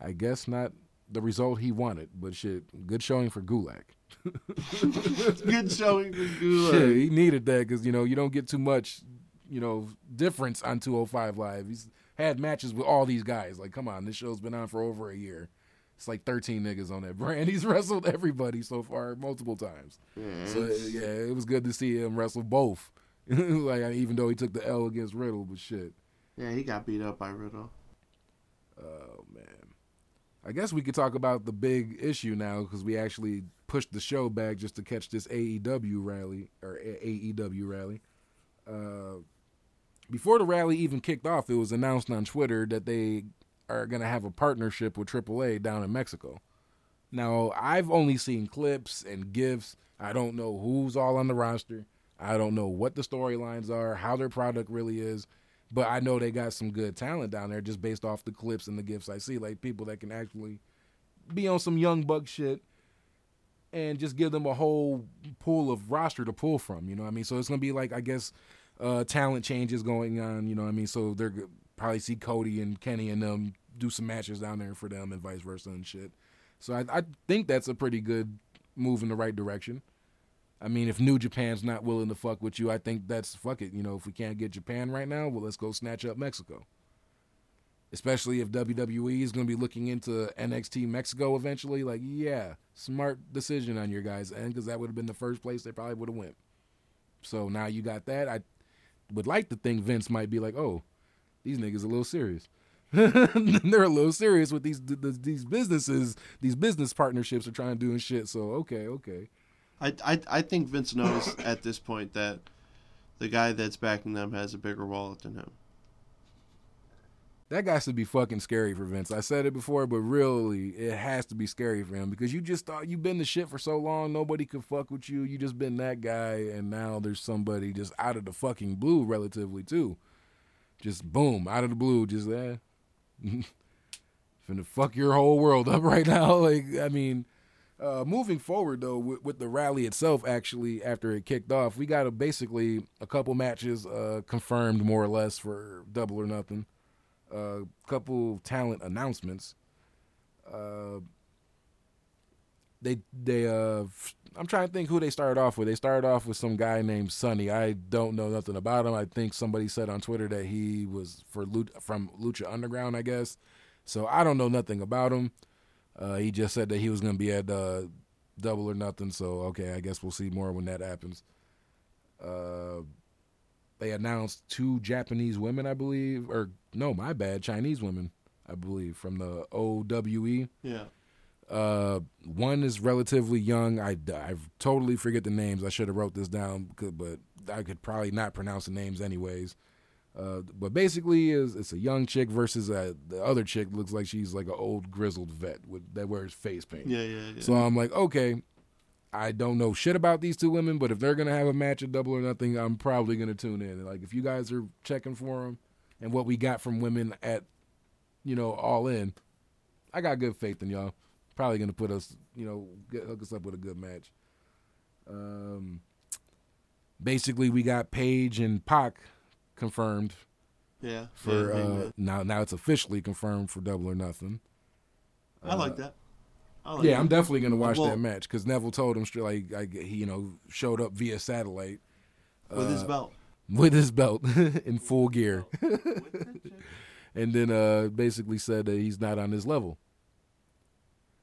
I guess not the result he wanted, but shit, good showing for Gulak. good showing for Gulak. Yeah, he needed that because you know you don't get too much, you know, difference on 205 Live. He's had matches with all these guys. Like, come on, this show's been on for over a year. It's like 13 niggas on that brand. He's wrestled everybody so far multiple times. Mm-hmm. So yeah, it was good to see him wrestle both. like even though he took the L against Riddle, but shit. Yeah, he got beat up by Riddle. Oh man. I guess we could talk about the big issue now because we actually pushed the show back just to catch this AEW rally or AEW rally. Uh, before the rally even kicked off, it was announced on Twitter that they are going to have a partnership with AAA down in Mexico. Now, I've only seen clips and gifs. I don't know who's all on the roster. I don't know what the storylines are, how their product really is, but I know they got some good talent down there just based off the clips and the gifts I see. Like people that can actually be on some young buck shit and just give them a whole pool of roster to pull from. You know what I mean? So it's gonna be like I guess uh, talent changes going on. You know what I mean? So they're probably see Cody and Kenny and them do some matches down there for them and vice versa and shit. So I, I think that's a pretty good move in the right direction. I mean, if New Japan's not willing to fuck with you, I think that's fuck it. You know, if we can't get Japan right now, well, let's go snatch up Mexico. Especially if WWE is going to be looking into NXT Mexico eventually. Like, yeah, smart decision on your guys' end because that would have been the first place they probably would have went. So now you got that. I would like to think Vince might be like, oh, these niggas a little serious. They're a little serious with these these businesses, these business partnerships are trying to do and shit. So okay, okay. I, I, I think Vince knows at this point that the guy that's backing them has a bigger wallet than him. That guy should be fucking scary for Vince. I said it before, but really, it has to be scary for him because you just thought you've been the shit for so long, nobody could fuck with you. You just been that guy, and now there's somebody just out of the fucking blue, relatively too. Just boom, out of the blue, just that. Eh. Finna fuck your whole world up right now. Like, I mean, uh, moving forward though, with, with, the rally itself, actually after it kicked off, we got a, basically a couple matches uh, confirmed more or less for Double or Nothing. A uh, couple talent announcements. Uh, they they uh, I'm trying to think who they started off with. They started off with some guy named Sonny. I don't know nothing about him. I think somebody said on Twitter that he was for from Lucha Underground, I guess. So I don't know nothing about him. Uh, he just said that he was going to be at uh, Double or Nothing. So okay, I guess we'll see more when that happens. Uh, they announced two Japanese women, I believe, or no, my bad, Chinese women. I believe, from the OWE. Yeah. Uh, one is relatively young. I, I totally forget the names. I should have wrote this down, but I could probably not pronounce the names anyways. Uh, but basically, is it's a young chick versus a, the other chick looks like she's like an old grizzled vet with that wears face paint. Yeah, yeah, yeah. So I'm like, okay, I don't know shit about these two women, but if they're gonna have a match at Double or Nothing, I'm probably gonna tune in. Like if you guys are checking for them and what we got from women at, you know, All In, I got good faith in y'all. Probably gonna put us, you know, get, hook us up with a good match. Um, basically, we got Page and Pac confirmed yeah. for yeah, uh, now. Now it's officially confirmed for Double or Nothing. I like Uh, that. I like yeah, that. I'm definitely gonna watch Well- that match because Neville told him straight like, like he you know showed up via satellite with his uh, belt. with his belt in full gear, and then uh basically said that he's not on his level.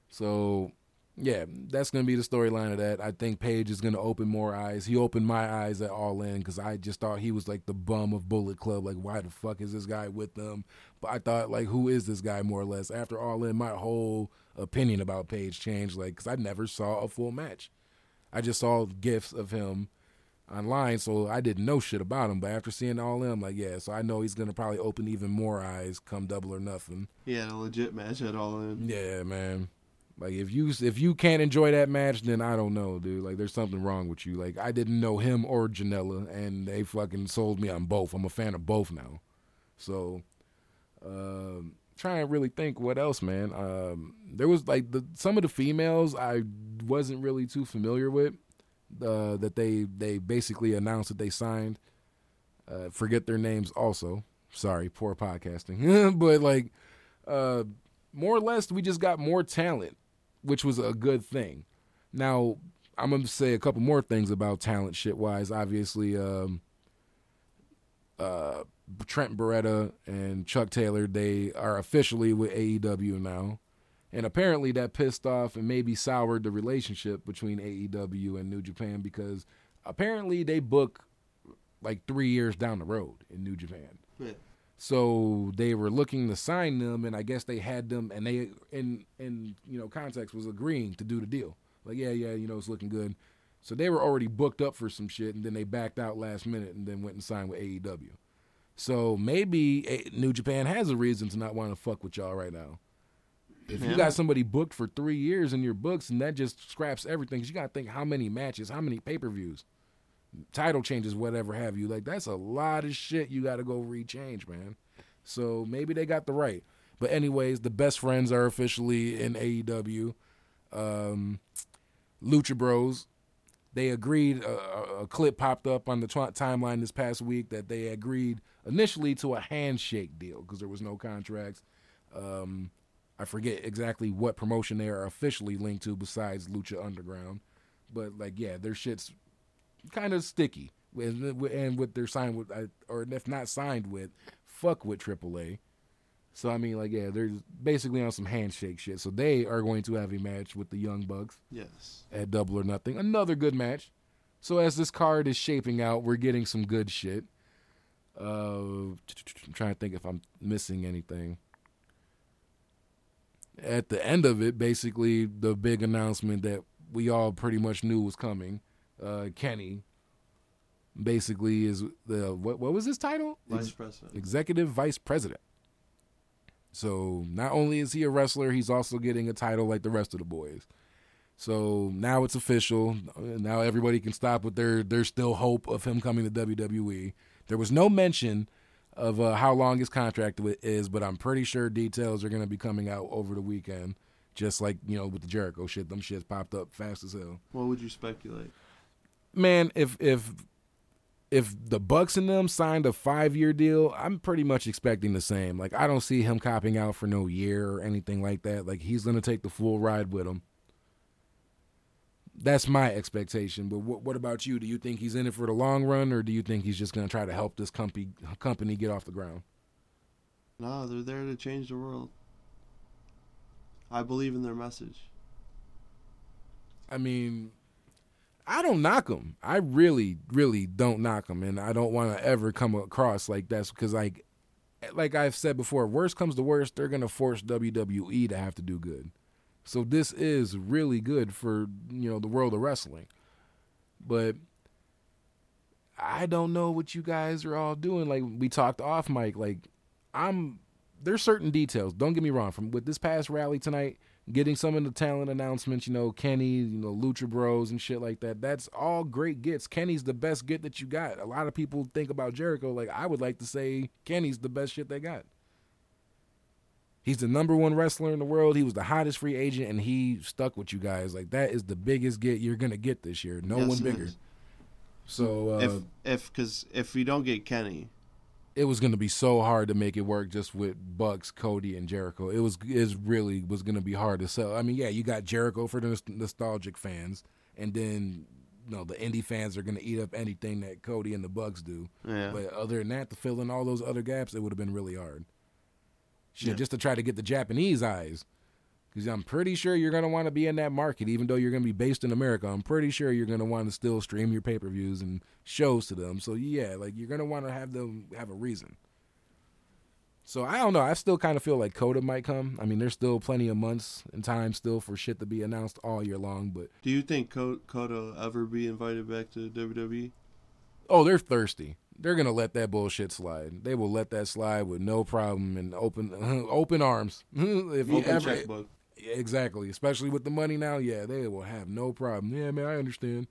So yeah, that's gonna be the storyline of that. I think Page is gonna open more eyes. He opened my eyes at All In because I just thought he was like the bum of Bullet Club. Like, why the fuck is this guy with them? But I thought like, who is this guy more or less? After All In, my whole opinion about Page changed. Like, because I never saw a full match. I just saw gifs of him online, so I didn't know shit about him. But after seeing All In, I'm like, yeah, so I know he's gonna probably open even more eyes come Double or Nothing. He had a legit match at All In. Yeah, man. Like if you if you can't enjoy that match, then I don't know, dude. Like there's something wrong with you. Like I didn't know him or Janela, and they fucking sold me on both. I'm a fan of both now. So, um, trying to really think what else, man. Um, there was like the some of the females I wasn't really too familiar with. Uh, that they they basically announced that they signed. Uh, forget their names also. Sorry, poor podcasting. but like, uh, more or less, we just got more talent, which was a good thing. Now, I'm gonna say a couple more things about talent shit wise. Obviously, um, uh, Trent Beretta and Chuck Taylor, they are officially with AEW now. And apparently that pissed off and maybe soured the relationship between AEW and New Japan because apparently they book like three years down the road in New Japan. Yeah. So they were looking to sign them, and I guess they had them, and they in in you know context was agreeing to do the deal. Like yeah, yeah, you know it's looking good. So they were already booked up for some shit, and then they backed out last minute, and then went and signed with AEW. So maybe eh, New Japan has a reason to not want to fuck with y'all right now. If you got somebody booked for three years in your books, and that just scraps everything, you got to think how many matches, how many pay per views, title changes, whatever have you. Like that's a lot of shit you got to go rechange, man. So maybe they got the right. But anyways, the best friends are officially in AEW. Um, Lucha Bros. They agreed. A, a- clip popped up on the timeline this past week that they agreed initially to a handshake deal because there was no contracts. Um, I forget exactly what promotion they are officially linked to besides Lucha Underground, but like yeah, their shit's kind of sticky. And, and with their signed with, or if not signed with, fuck with AAA. So I mean, like, yeah, they're basically on some handshake shit. So they are going to have a match with the Young Bucks Yes. at Double or Nothing. Another good match. So as this card is shaping out, we're getting some good shit. Uh, I'm trying to think if I'm missing anything. At the end of it, basically the big announcement that we all pretty much knew was coming. Uh, Kenny basically is the what? What was his title? Vice President. executive vice president. So not only is he a wrestler, he's also getting a title like the rest of the boys. So now it's official. Now everybody can stop with their there's still hope of him coming to WWE. There was no mention of uh, how long his contract is, but I'm pretty sure details are going to be coming out over the weekend. Just like you know with the Jericho shit, them shits popped up fast as hell What would you speculate? Man, if if if the Bucks and them signed a five year deal, I'm pretty much expecting the same. Like I don't see him copping out for no year or anything like that. Like he's gonna take the full ride with him. That's my expectation. But what, what about you? Do you think he's in it for the long run, or do you think he's just gonna try to help this company company get off the ground? No, they're there to change the world. I believe in their message. I mean, I don't knock him. I really, really don't knock him, and I don't want to ever come across like that's because like like I've said before, worst comes to worst, they're gonna force WWE to have to do good. So this is really good for you know the world of wrestling. But I don't know what you guys are all doing. Like we talked off mic, like I'm there's certain details. Don't get me wrong. From with this past rally tonight, getting some of the talent announcements, you know, Kenny, you know, Lucha Bros and shit like that. That's all great gets. Kenny's the best get that you got. A lot of people think about Jericho like I would like to say Kenny's the best shit they got. He's the number one wrestler in the world. He was the hottest free agent, and he stuck with you guys. Like that is the biggest get you're gonna get this year. No Yes, one bigger. is. So uh, if if because if we don't get Kenny, it was going to be so hard to make it work just with Bucks, Cody, and Jericho. It was is really was going to be hard to sell. I mean, yeah, you got Jericho for the nostalgic fans, and then you know the indie fans are going to eat up anything that Cody and the Bucks do. yeah, But other than that, to fill in all those other gaps, it would have been really hard. Shit, Yeah. just to try to get the Japanese eyes. Because I'm pretty sure you're going to want to be in that market, even though you're going to be based in America. I'm pretty sure you're going to want to still stream your pay per views and shows to them. So, yeah, like you're going to want to have them have a reason. So, I don't know. I still kind of feel like Kota might come. I mean, there's still plenty of months and time still for shit to be announced all year long. But, do you think Co- Kota will ever be invited back to? WWE? oh, they're thirsty. They're going to let that bullshit slide. They will let that slide with no problem and open open arms. if Open ever, checkbook. Exactly. Especially with the money now, yeah, they will have no problem. Yeah, man, I understand.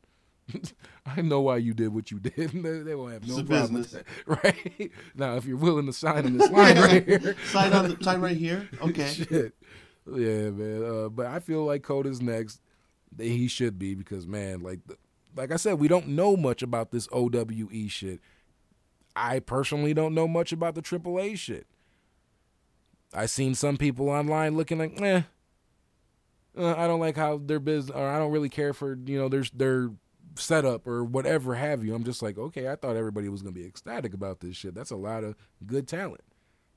I know why you did what you did. they, they will have no It's a problem business. Right? Now, if you're willing to sign on this line right here. Sign on the sign right here. Okay. Shit. Yeah, man. Uh, but I feel like Kota's next. He should be because, man, like, like I said, we don't know much about this OWE shit. I personally don't know much about the AAA shit. I seen some people online looking like, eh, uh, I don't like how their business, or I don't really care for you know their their setup or whatever have you. I'm just like, okay, I thought everybody was gonna be ecstatic about this shit. That's a lot of good talent.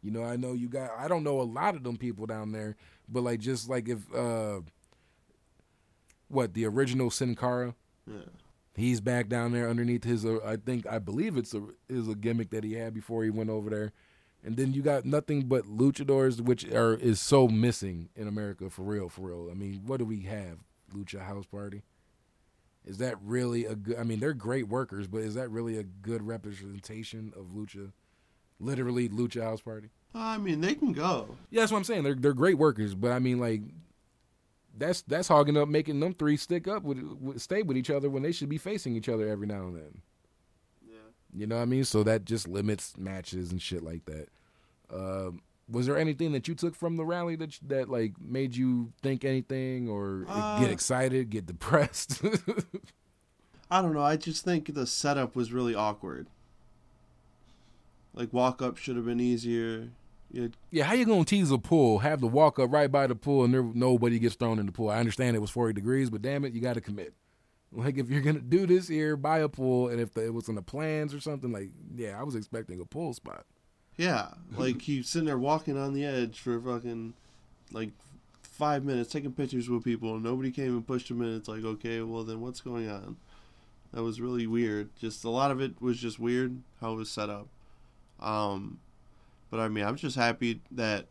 You know, I know you got. I don't know a lot of them people down there, but like just like if uh, what the original Sin Cara, Yeah. he's back down there underneath his. Uh, I think I believe it's a is a gimmick that he had before he went over there. And then you got nothing but luchadors, which are is so missing in America for real, for real. I mean, what do we have? Lucha House Party. Is that really a good? I mean, they're great workers, but is that really a good representation of lucha? Literally, Lucha House Party. I mean, they can go. Yeah, that's what I'm saying. They're they're great workers, but I mean, like, that's that's hogging up, making them three stick up with, with stay with each other when they should be facing each other every now and then. You know what I mean? So that just limits matches and shit like that. Um, was there anything that you took from the rally that that like made you think anything or Uh, get excited, get depressed? I don't know. I just think the setup was really awkward. Like walk up should have been easier. Had- yeah, how you gonna tease a pool? Have the walk up right by the pool and there, nobody gets thrown in the pool. I understand it was forty degrees, but damn it, you got to commit. Like if you're gonna do this here, buy a pool, and if the, it was in the plans or something, like yeah, I was expecting a pool spot. yeah, like you sitting there walking on the edge for fucking like five minutes, taking pictures with people, and nobody came and pushed him in. It's like, okay, well then what's going on? That was really weird. Just a lot of it was just weird how it was set up. Um, but I mean, I'm just happy that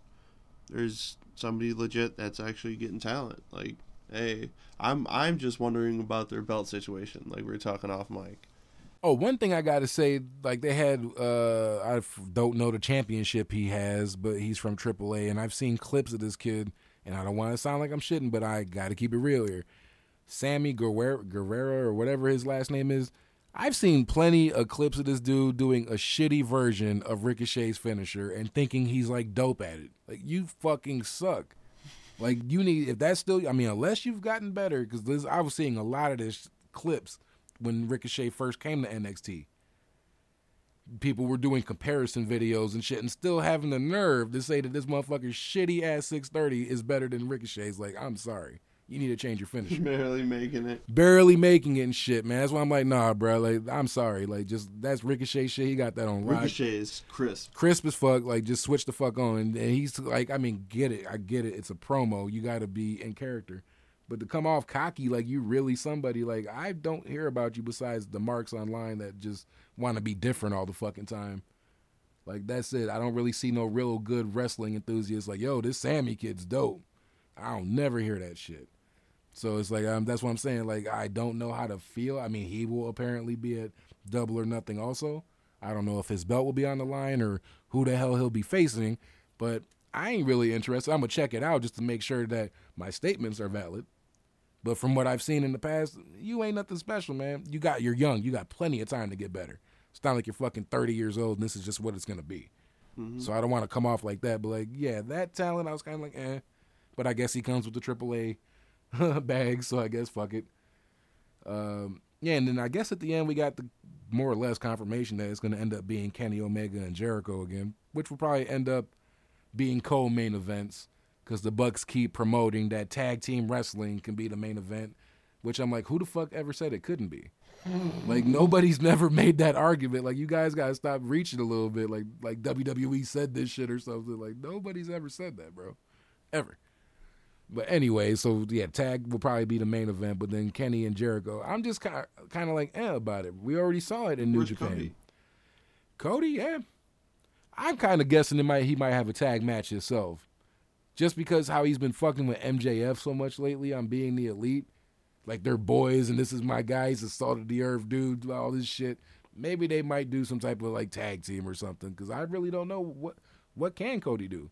there's somebody legit that's actually getting talent. Like, hey, I'm I'm just wondering about their belt situation. Like we are talking off mic. Oh, one thing I gotta say, like they had, uh, I don't know the championship he has, but he's from AAA, and I've seen clips of this kid, and I don't want to sound like I'm shitting, but I gotta keep it real here. Sammy Guerrero, Guerrero or whatever his last name is. I've seen plenty of clips of this dude doing a shitty version of Ricochet's finisher and thinking he's like dope at it. Like you fucking suck. Like you need if that's still I mean unless you've gotten better because I was seeing a lot of this clips when Ricochet first came to NXT. People were doing comparison videos and shit and still having the nerve to say that this motherfucker's shitty ass 630 is better than Ricochet's. Like, I'm sorry. You need to change your finisher. Barely making it. Barely making it and shit, man. That's why I'm like, nah, bro. Like, I'm sorry. Like, just that's Ricochet shit. He got that on Ricochet is crisp. crisp as fuck. Like just switch the fuck on, and, and he's like, I mean, get it, I get it. It's a promo. You got to be in character, but to come off cocky like you really somebody, like I don't hear about you besides the marks online that just want to be different all the fucking time. Like that's it. I don't really see no real good wrestling enthusiasts like, yo, this Sammy kid's dope. I don't never hear that shit. So it's like um, that's what I'm saying. Like I don't know how to feel. I mean, he will apparently be at Double or Nothing also. I don't know if his belt will be on the line or who the hell he'll be facing, but I ain't really interested. I'm gonna check it out just to make sure that my statements are valid. But from what I've seen in the past, you ain't nothing special, man. You got you're young. You got plenty of time to get better. It's not like you're fucking 30 years old and this is just what it's gonna be. Mm-hmm. So I don't want to come off like that. But like, yeah, that talent, I was kind of like, eh. But I guess he comes with the AAA bag, so I guess fuck it. Um, yeah, and then I guess at the end we got the more or less confirmation that it's going to end up being Kenny Omega and Jericho again, which will probably end up being co-main events because the Bucks keep promoting that tag team wrestling can be the main event, which I'm like, who the fuck ever said it couldn't be? like nobody's never made that argument. Like you guys gotta stop reaching a little bit. Like like WWE said this shit or something. Like nobody's ever said that, bro, ever. But anyway, so yeah, tag will probably be the main event, but then Kenny and Jericho. I'm just kind of kind of like eh about it. We already saw it in New Japan. Cody? Cody, yeah. I'm kind of guessing it might he might have a tag match himself, just because how he's been fucking with MJF so much lately on being the elite, like they're boys and this is my guy. He's a salt of the earth dude, all this shit. Maybe they might do some type of like tag team or something because I really don't know what what can Cody do.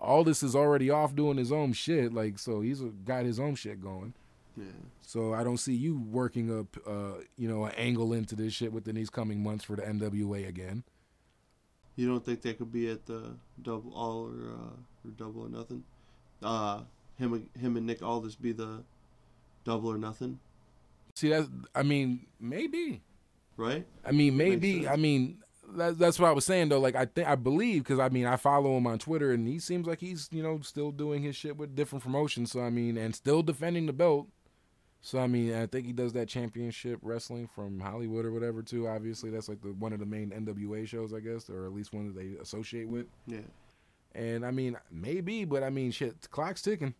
Aldis is already off doing his own shit, like so he's got his own shit going. Yeah. So I don't see you working up, uh, you know, an angle into this shit within these coming months for the NWA again. You don't think they could be at the double all or uh, or double or nothing? Uh, him him and Nick Aldis be the double or nothing, See, that's, I mean, maybe. right? I mean, maybe. I mean, that, that's what I was saying though. Like, I think I believe because I mean, I follow him on Twitter, and he seems like he's you know still doing his shit with different promotions. So I mean, and still defending the belt. So I mean, I think he does that championship wrestling from Hollywood or whatever too. Obviously, that's like the one of the main NWA shows, I guess, or at least one that they associate with. Yeah. And I mean, maybe, but I mean, shit, the clock's ticking.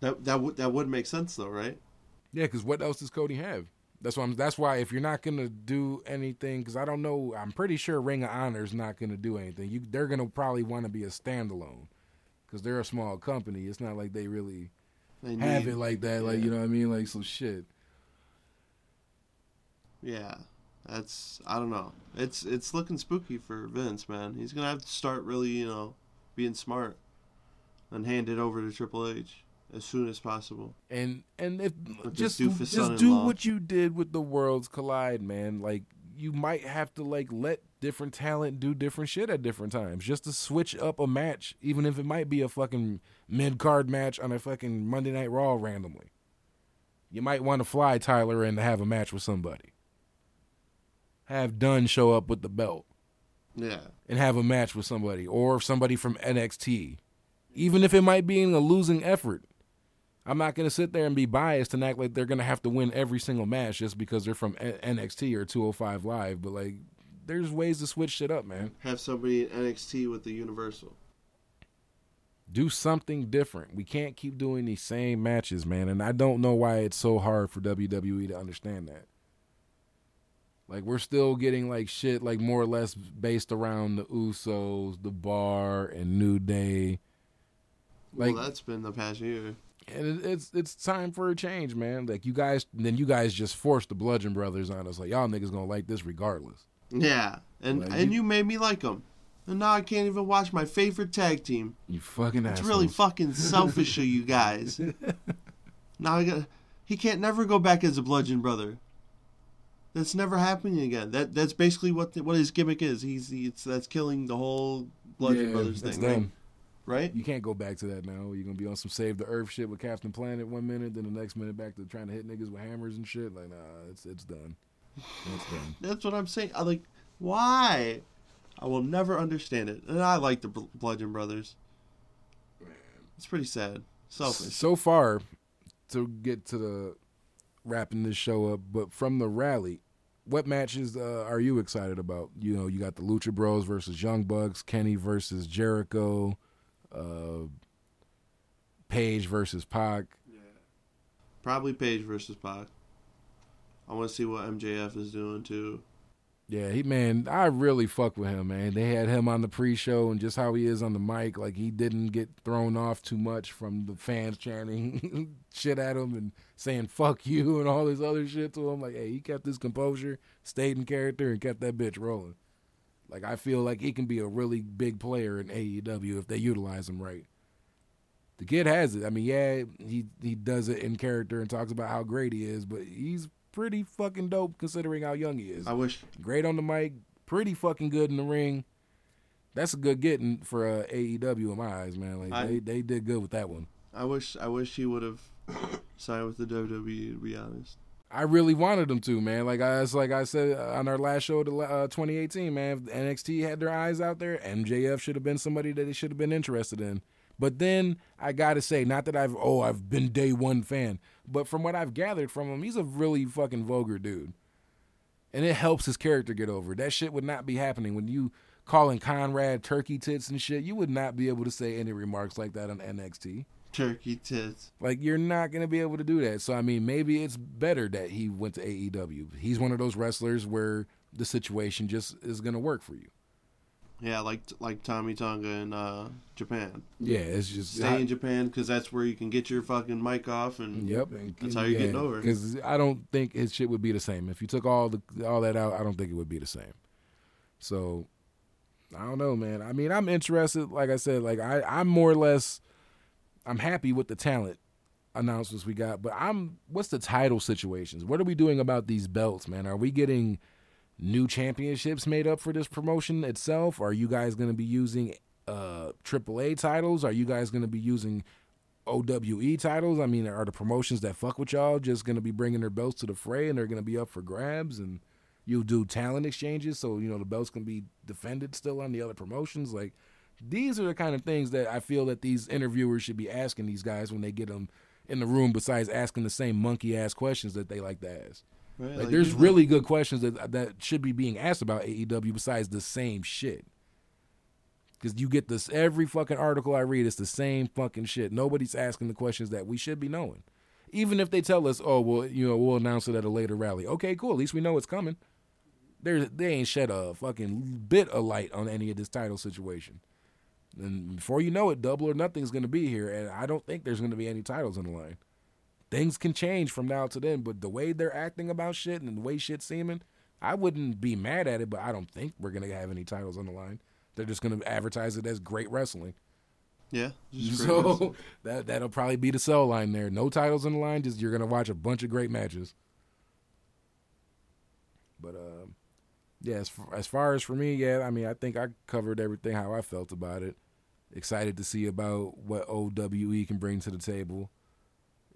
That that would that would make sense though, right? Yeah, because what else does Cody have? That's why. I'm, that's why if you're not gonna do anything, because I don't know, I'm pretty sure Ring of Honor is not gonna do anything. You, they're gonna probably want to be a standalone, because they're a small company. It's not like they really They have need- it like that. Like you know what I mean? Like so shit. Yeah, that's I don't know. It's it's looking spooky for Vince, man. He's gonna have to start really, you know, being smart and hand it over to Triple H as soon as possible. And and if With just this just do what you did with the Worlds Collide, man. Like you might have to like let different talent do different shit at different times, just to switch up a match, even if it might be a fucking mid card match on a fucking Monday Night Raw randomly. You might want to fly Tyler in to have a match with somebody. Have Dunne show up with the belt Yeah, and have a match with somebody or somebody from NXT. Even if it might be in a losing effort. I'm not going to sit there and be biased and act like they're going to have to win every single match just because they're from NXT or 205 Live, but like there's ways to switch shit up, man. have somebody in NXT with the Universal. Do something different. We can't keep doing these same matches, man, and I don't know why it's so hard for WWE to understand that. Like we're still getting like shit like more or less based around the Usos, the Bar, and New Day. Like well, that's been the past year. And it, it's it's time for a change, man. Like you guys, then you guys just forced the Bludgeon Brothers on us. Like y'all niggas gonna like this regardless. Yeah, and Like, and you- you made me like them, and now I can't even watch my favorite tag team. You fucking It's assholes. really fucking selfish of you guys. now I got he can't never go back as a bludgeon brother. That's never happening again. That that's basically what the, what his gimmick is. He's it's that's killing the whole bludgeon Yeah, brothers that's thing, right? Right? You can't go back to that now. You're gonna be on some Save the Earth shit with Captain Planet one minute, then the next minute back to trying to hit niggas with hammers and shit. Like, nah, it's it's done. It's done. That's what I'm saying. I like why. I will never understand it. And I like the Bl- Bludgeon Brothers. It's pretty sad. Selfish. So far, to get to the wrapping this show up, but from the rally, what matches uh, are you excited about? You know, you got the Lucha Bros versus Young Bucks, Kenny versus Jericho, uh, Page versus Pac. Yeah. Probably Page versus Pac. I want to see what MJF is doing too. Yeah, he man, I really fuck with him, man. They had him on the pre-show and just how he is on the mic, like he didn't get thrown off too much from the fans chanting shit at him and saying "fuck you" and all this other shit to him. Like, hey, he kept his composure, stayed in character, and kept that bitch rolling. Like, I feel like he can be a really big player in AEW if they utilize him right. The kid has it. I mean, yeah, he he does it in character and talks about how great he is, but he's pretty fucking dope considering how young he is. I wish Great on the mic, pretty fucking good in the ring. That's a good getting for uh, AEW in my eyes, man. Like I- they, they did good with that one. I wish I wish he would have signed with the WWE. To be honest, I really wanted them to, man. Like I, it's like I said on our last show, the uh, 2018, man. NXT had their eyes out there, MJF should have been somebody that they should have been interested in. But then I gotta say, not that I've oh I've been day one fan, but from what I've gathered from him, he's a really fucking vulgar dude, and it helps his character get over. That shit would not be happening when you calling Conrad turkey tits and shit. You would not be able to say any remarks like that on NXT. Turkey tits. Like you're not gonna be able to do that. So I mean, maybe it's better that he went to AEW. He's one of those wrestlers where the situation just is gonna work for you. Yeah, like like Tama Tonga in uh, Japan. Yeah, it's just Stay in Japan because that's where you can get your fucking mic off and Yep, and- That's how you're getting over. Because I don't think his shit would be the same if you took all the all that out. I don't think it would be the same. So I don't know, man. I mean, I'm interested. Like I said, like I I'm more or less I'm happy with the talent announcements we got, but I'm what's the title situations? What are we doing about these belts, man? Are we getting new championships made up for this promotion itself? Are you guys going to be using uh AAA titles? Are you guys going to be using OWE titles? I mean, are the promotions that fuck with y'all just going to be bringing their belts to the fray and they're going to be up for grabs and you'll do talent exchanges so, you know, the belts can be defended still on the other promotions? Like these are the kind of things that I feel that these interviewers should be asking these guys when they get them in the room besides asking the same monkey ass questions that they like to ask. Right, Like, like, there's really good questions that that should be being asked about AEW besides the same shit. Because you get this every fucking article I read, it's the same fucking shit. Nobody's asking the questions that we should be knowing. Even if they tell us, oh well, you know, we'll announce it at a later rally. Okay, cool. At least we know it's coming. There, they ain't shed a fucking bit of light on any of this title situation. And before you know it, double or nothing's going to be here, and I don't think there's going to be any titles on the line things can change from now to then, but the way they're acting about shit and the way shit's seeming, I wouldn't be mad at it, but I don't think we're gonna have any titles on the line. They're just gonna advertise it as great wrestling. yeah. great wrestling. So that that'll probably be the sell line there. No titles on the line, just you're gonna watch a bunch of great matches. But um, yeah, as far, as far as for me, yeah, I mean, I think I covered everything how I felt about it. Excited to see about what OWE can bring to the table.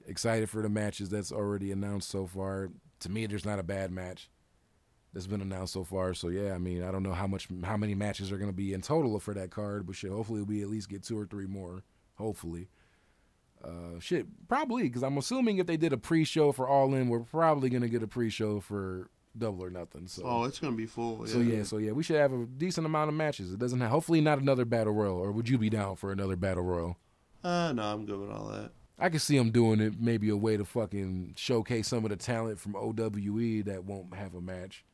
Excited for the matches that's already announced so far. To me, there's not a bad match that's been announced so far. So yeah, I mean, I don't know how much, how many matches are going to be in total for that card, but shit, hopefully we at least get two or three more. Hopefully, uh, shit, probably because I'm assuming if they did a pre-show for All In, we're probably going to get a pre-show for Double or Nothing. So. Oh, it's gonna be full. Yeah. So yeah, so yeah, we should have a decent amount of matches. It doesn't have, hopefully not another battle royal, or would you be down for another battle royal? Uh, no, I'm good with all that. I can see them doing it maybe a way to fucking showcase some of the talent from OWE that won't have a match.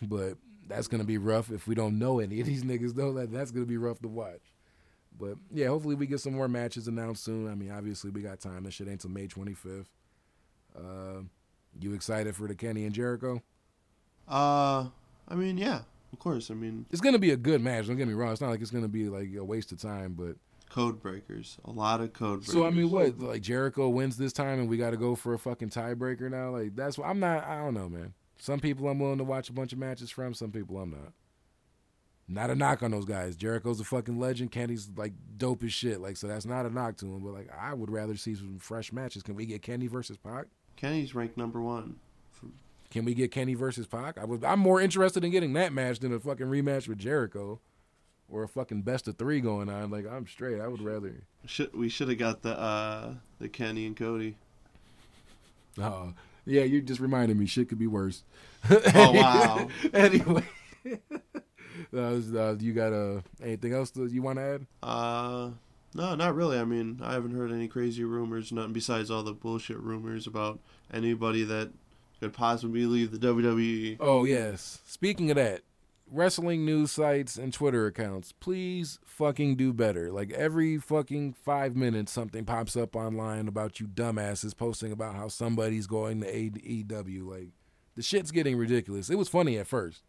But that's gonna be rough if we don't know any of these niggas though. That that's gonna be rough to watch. But yeah, hopefully we get some more matches announced soon. I mean, obviously we got time. That shit ain't till May twenty fifth. Uh, you excited for the Kenny and Jericho? Uh, I mean, yeah, of course. I mean, It's gonna be a good match. Don't get me wrong. It's not like it's gonna be like a waste of time, but code breakers. A lot of code breakers. So I mean, what like Jericho wins this time, and we got to go for a fucking tiebreaker now? Like that's what I'm not. I don't know, man. Some people I'm willing to watch a bunch of matches from. Some people I'm not. Not a knock on those guys. Jericho's a fucking legend. Kenny's like dope as shit. Like so, that's not a knock to him. But like, I would rather see some fresh matches. Can we get Kenny versus Pac? Kenny's ranked number one. Can we get Kenny versus Pac? I was. I'm more interested in getting that match than a fucking rematch with Jericho, or a fucking best of three going on. Like I'm straight. I would rather. Should we should have got the uh the Kenny and Cody. Oh, yeah, you just reminded me. Shit could be worse. Oh wow. anyway, uh, uh, you got uh, anything else that you want to add? Uh, no, not really. I mean, I haven't heard any crazy rumors, nothing besides all the bullshit rumors about anybody that could possibly leave the WWE. Oh yes. Speaking of that, wrestling news sites and Twitter accounts, please fucking do better. Like every fucking five minutes, something pops up online about you dumbasses posting about how somebody's going to AEW. Like the shit's getting ridiculous. It was funny at first,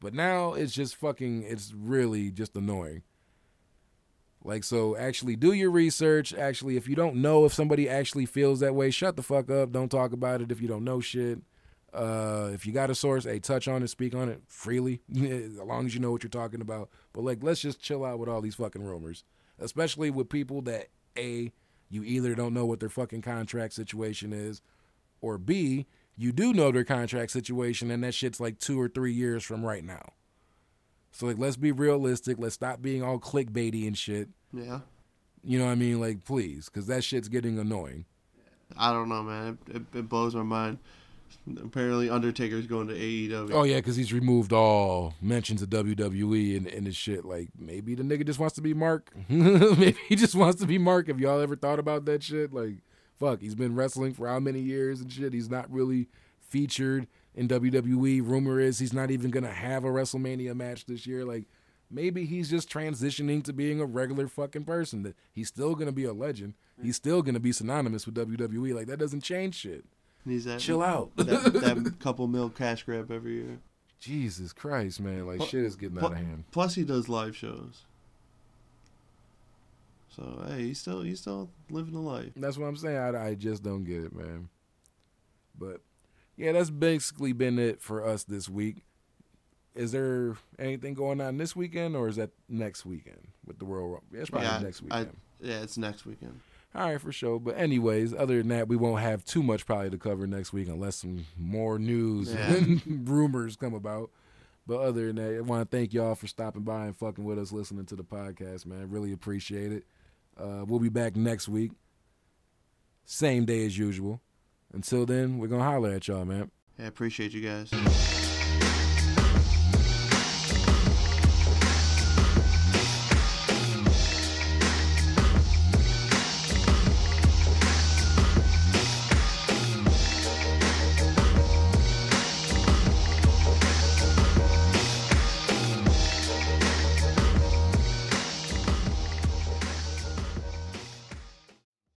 but now it's just fucking. It's really just annoying. Like so, actually do your research. Actually, if you don't know if somebody actually feels that way, shut the fuck up. Don't talk about it if you don't know shit. Uh, if you got a source, hey, touch on it, speak on it freely, as long as you know what you're talking about. But like, let's just chill out with all these fucking rumors, especially with people that a you either don't know what their fucking contract situation is, or b you do know their contract situation and that shit's like two or three years from right now. So like, let's be realistic. Let's stop being all clickbaity and shit. Yeah. You know what I mean? Like, please, because that shit's getting annoying. I don't know, man. It, it, it blows my mind. Apparently, Undertaker's going to AEW. Oh yeah, because he's removed all mentions of WWE and, and his shit. Like maybe the nigga just wants to be Mark. maybe he just wants to be Mark. Have y'all ever thought about that shit? Like, fuck, he's been wrestling for how many years and shit. He's not really featured in WWE. Rumor is he's not even gonna have a WrestleMania match this year. Like maybe he's just transitioning to being a regular fucking person. That he's still gonna be a legend. He's still gonna be synonymous with WWE. Like that doesn't change shit. He's that, Chill out. that, that couple mil cash grab every year. Jesus Christ, man! Like Pl- shit is getting out of hand. Plus, he does live shows. So hey, he's still he's still living the life. That's what I'm saying. I, I just don't get it, man. But yeah, that's basically been it for us this week. Is there anything going on this weekend, or is that next weekend with the World? Yeah, it's probably Yeah, next I- weekend. Yeah, it's next weekend. All right, for sure. But anyways, other than that, we won't have too much probably to cover next week unless some more news Yeah. and rumors come about. But other than that, I want to thank y'all for stopping by and fucking with us, listening to the podcast, man. Really appreciate it. Uh, we'll be back next week, same day as usual. Until then, we're gonna holler at y'all, man. Yeah, appreciate you guys.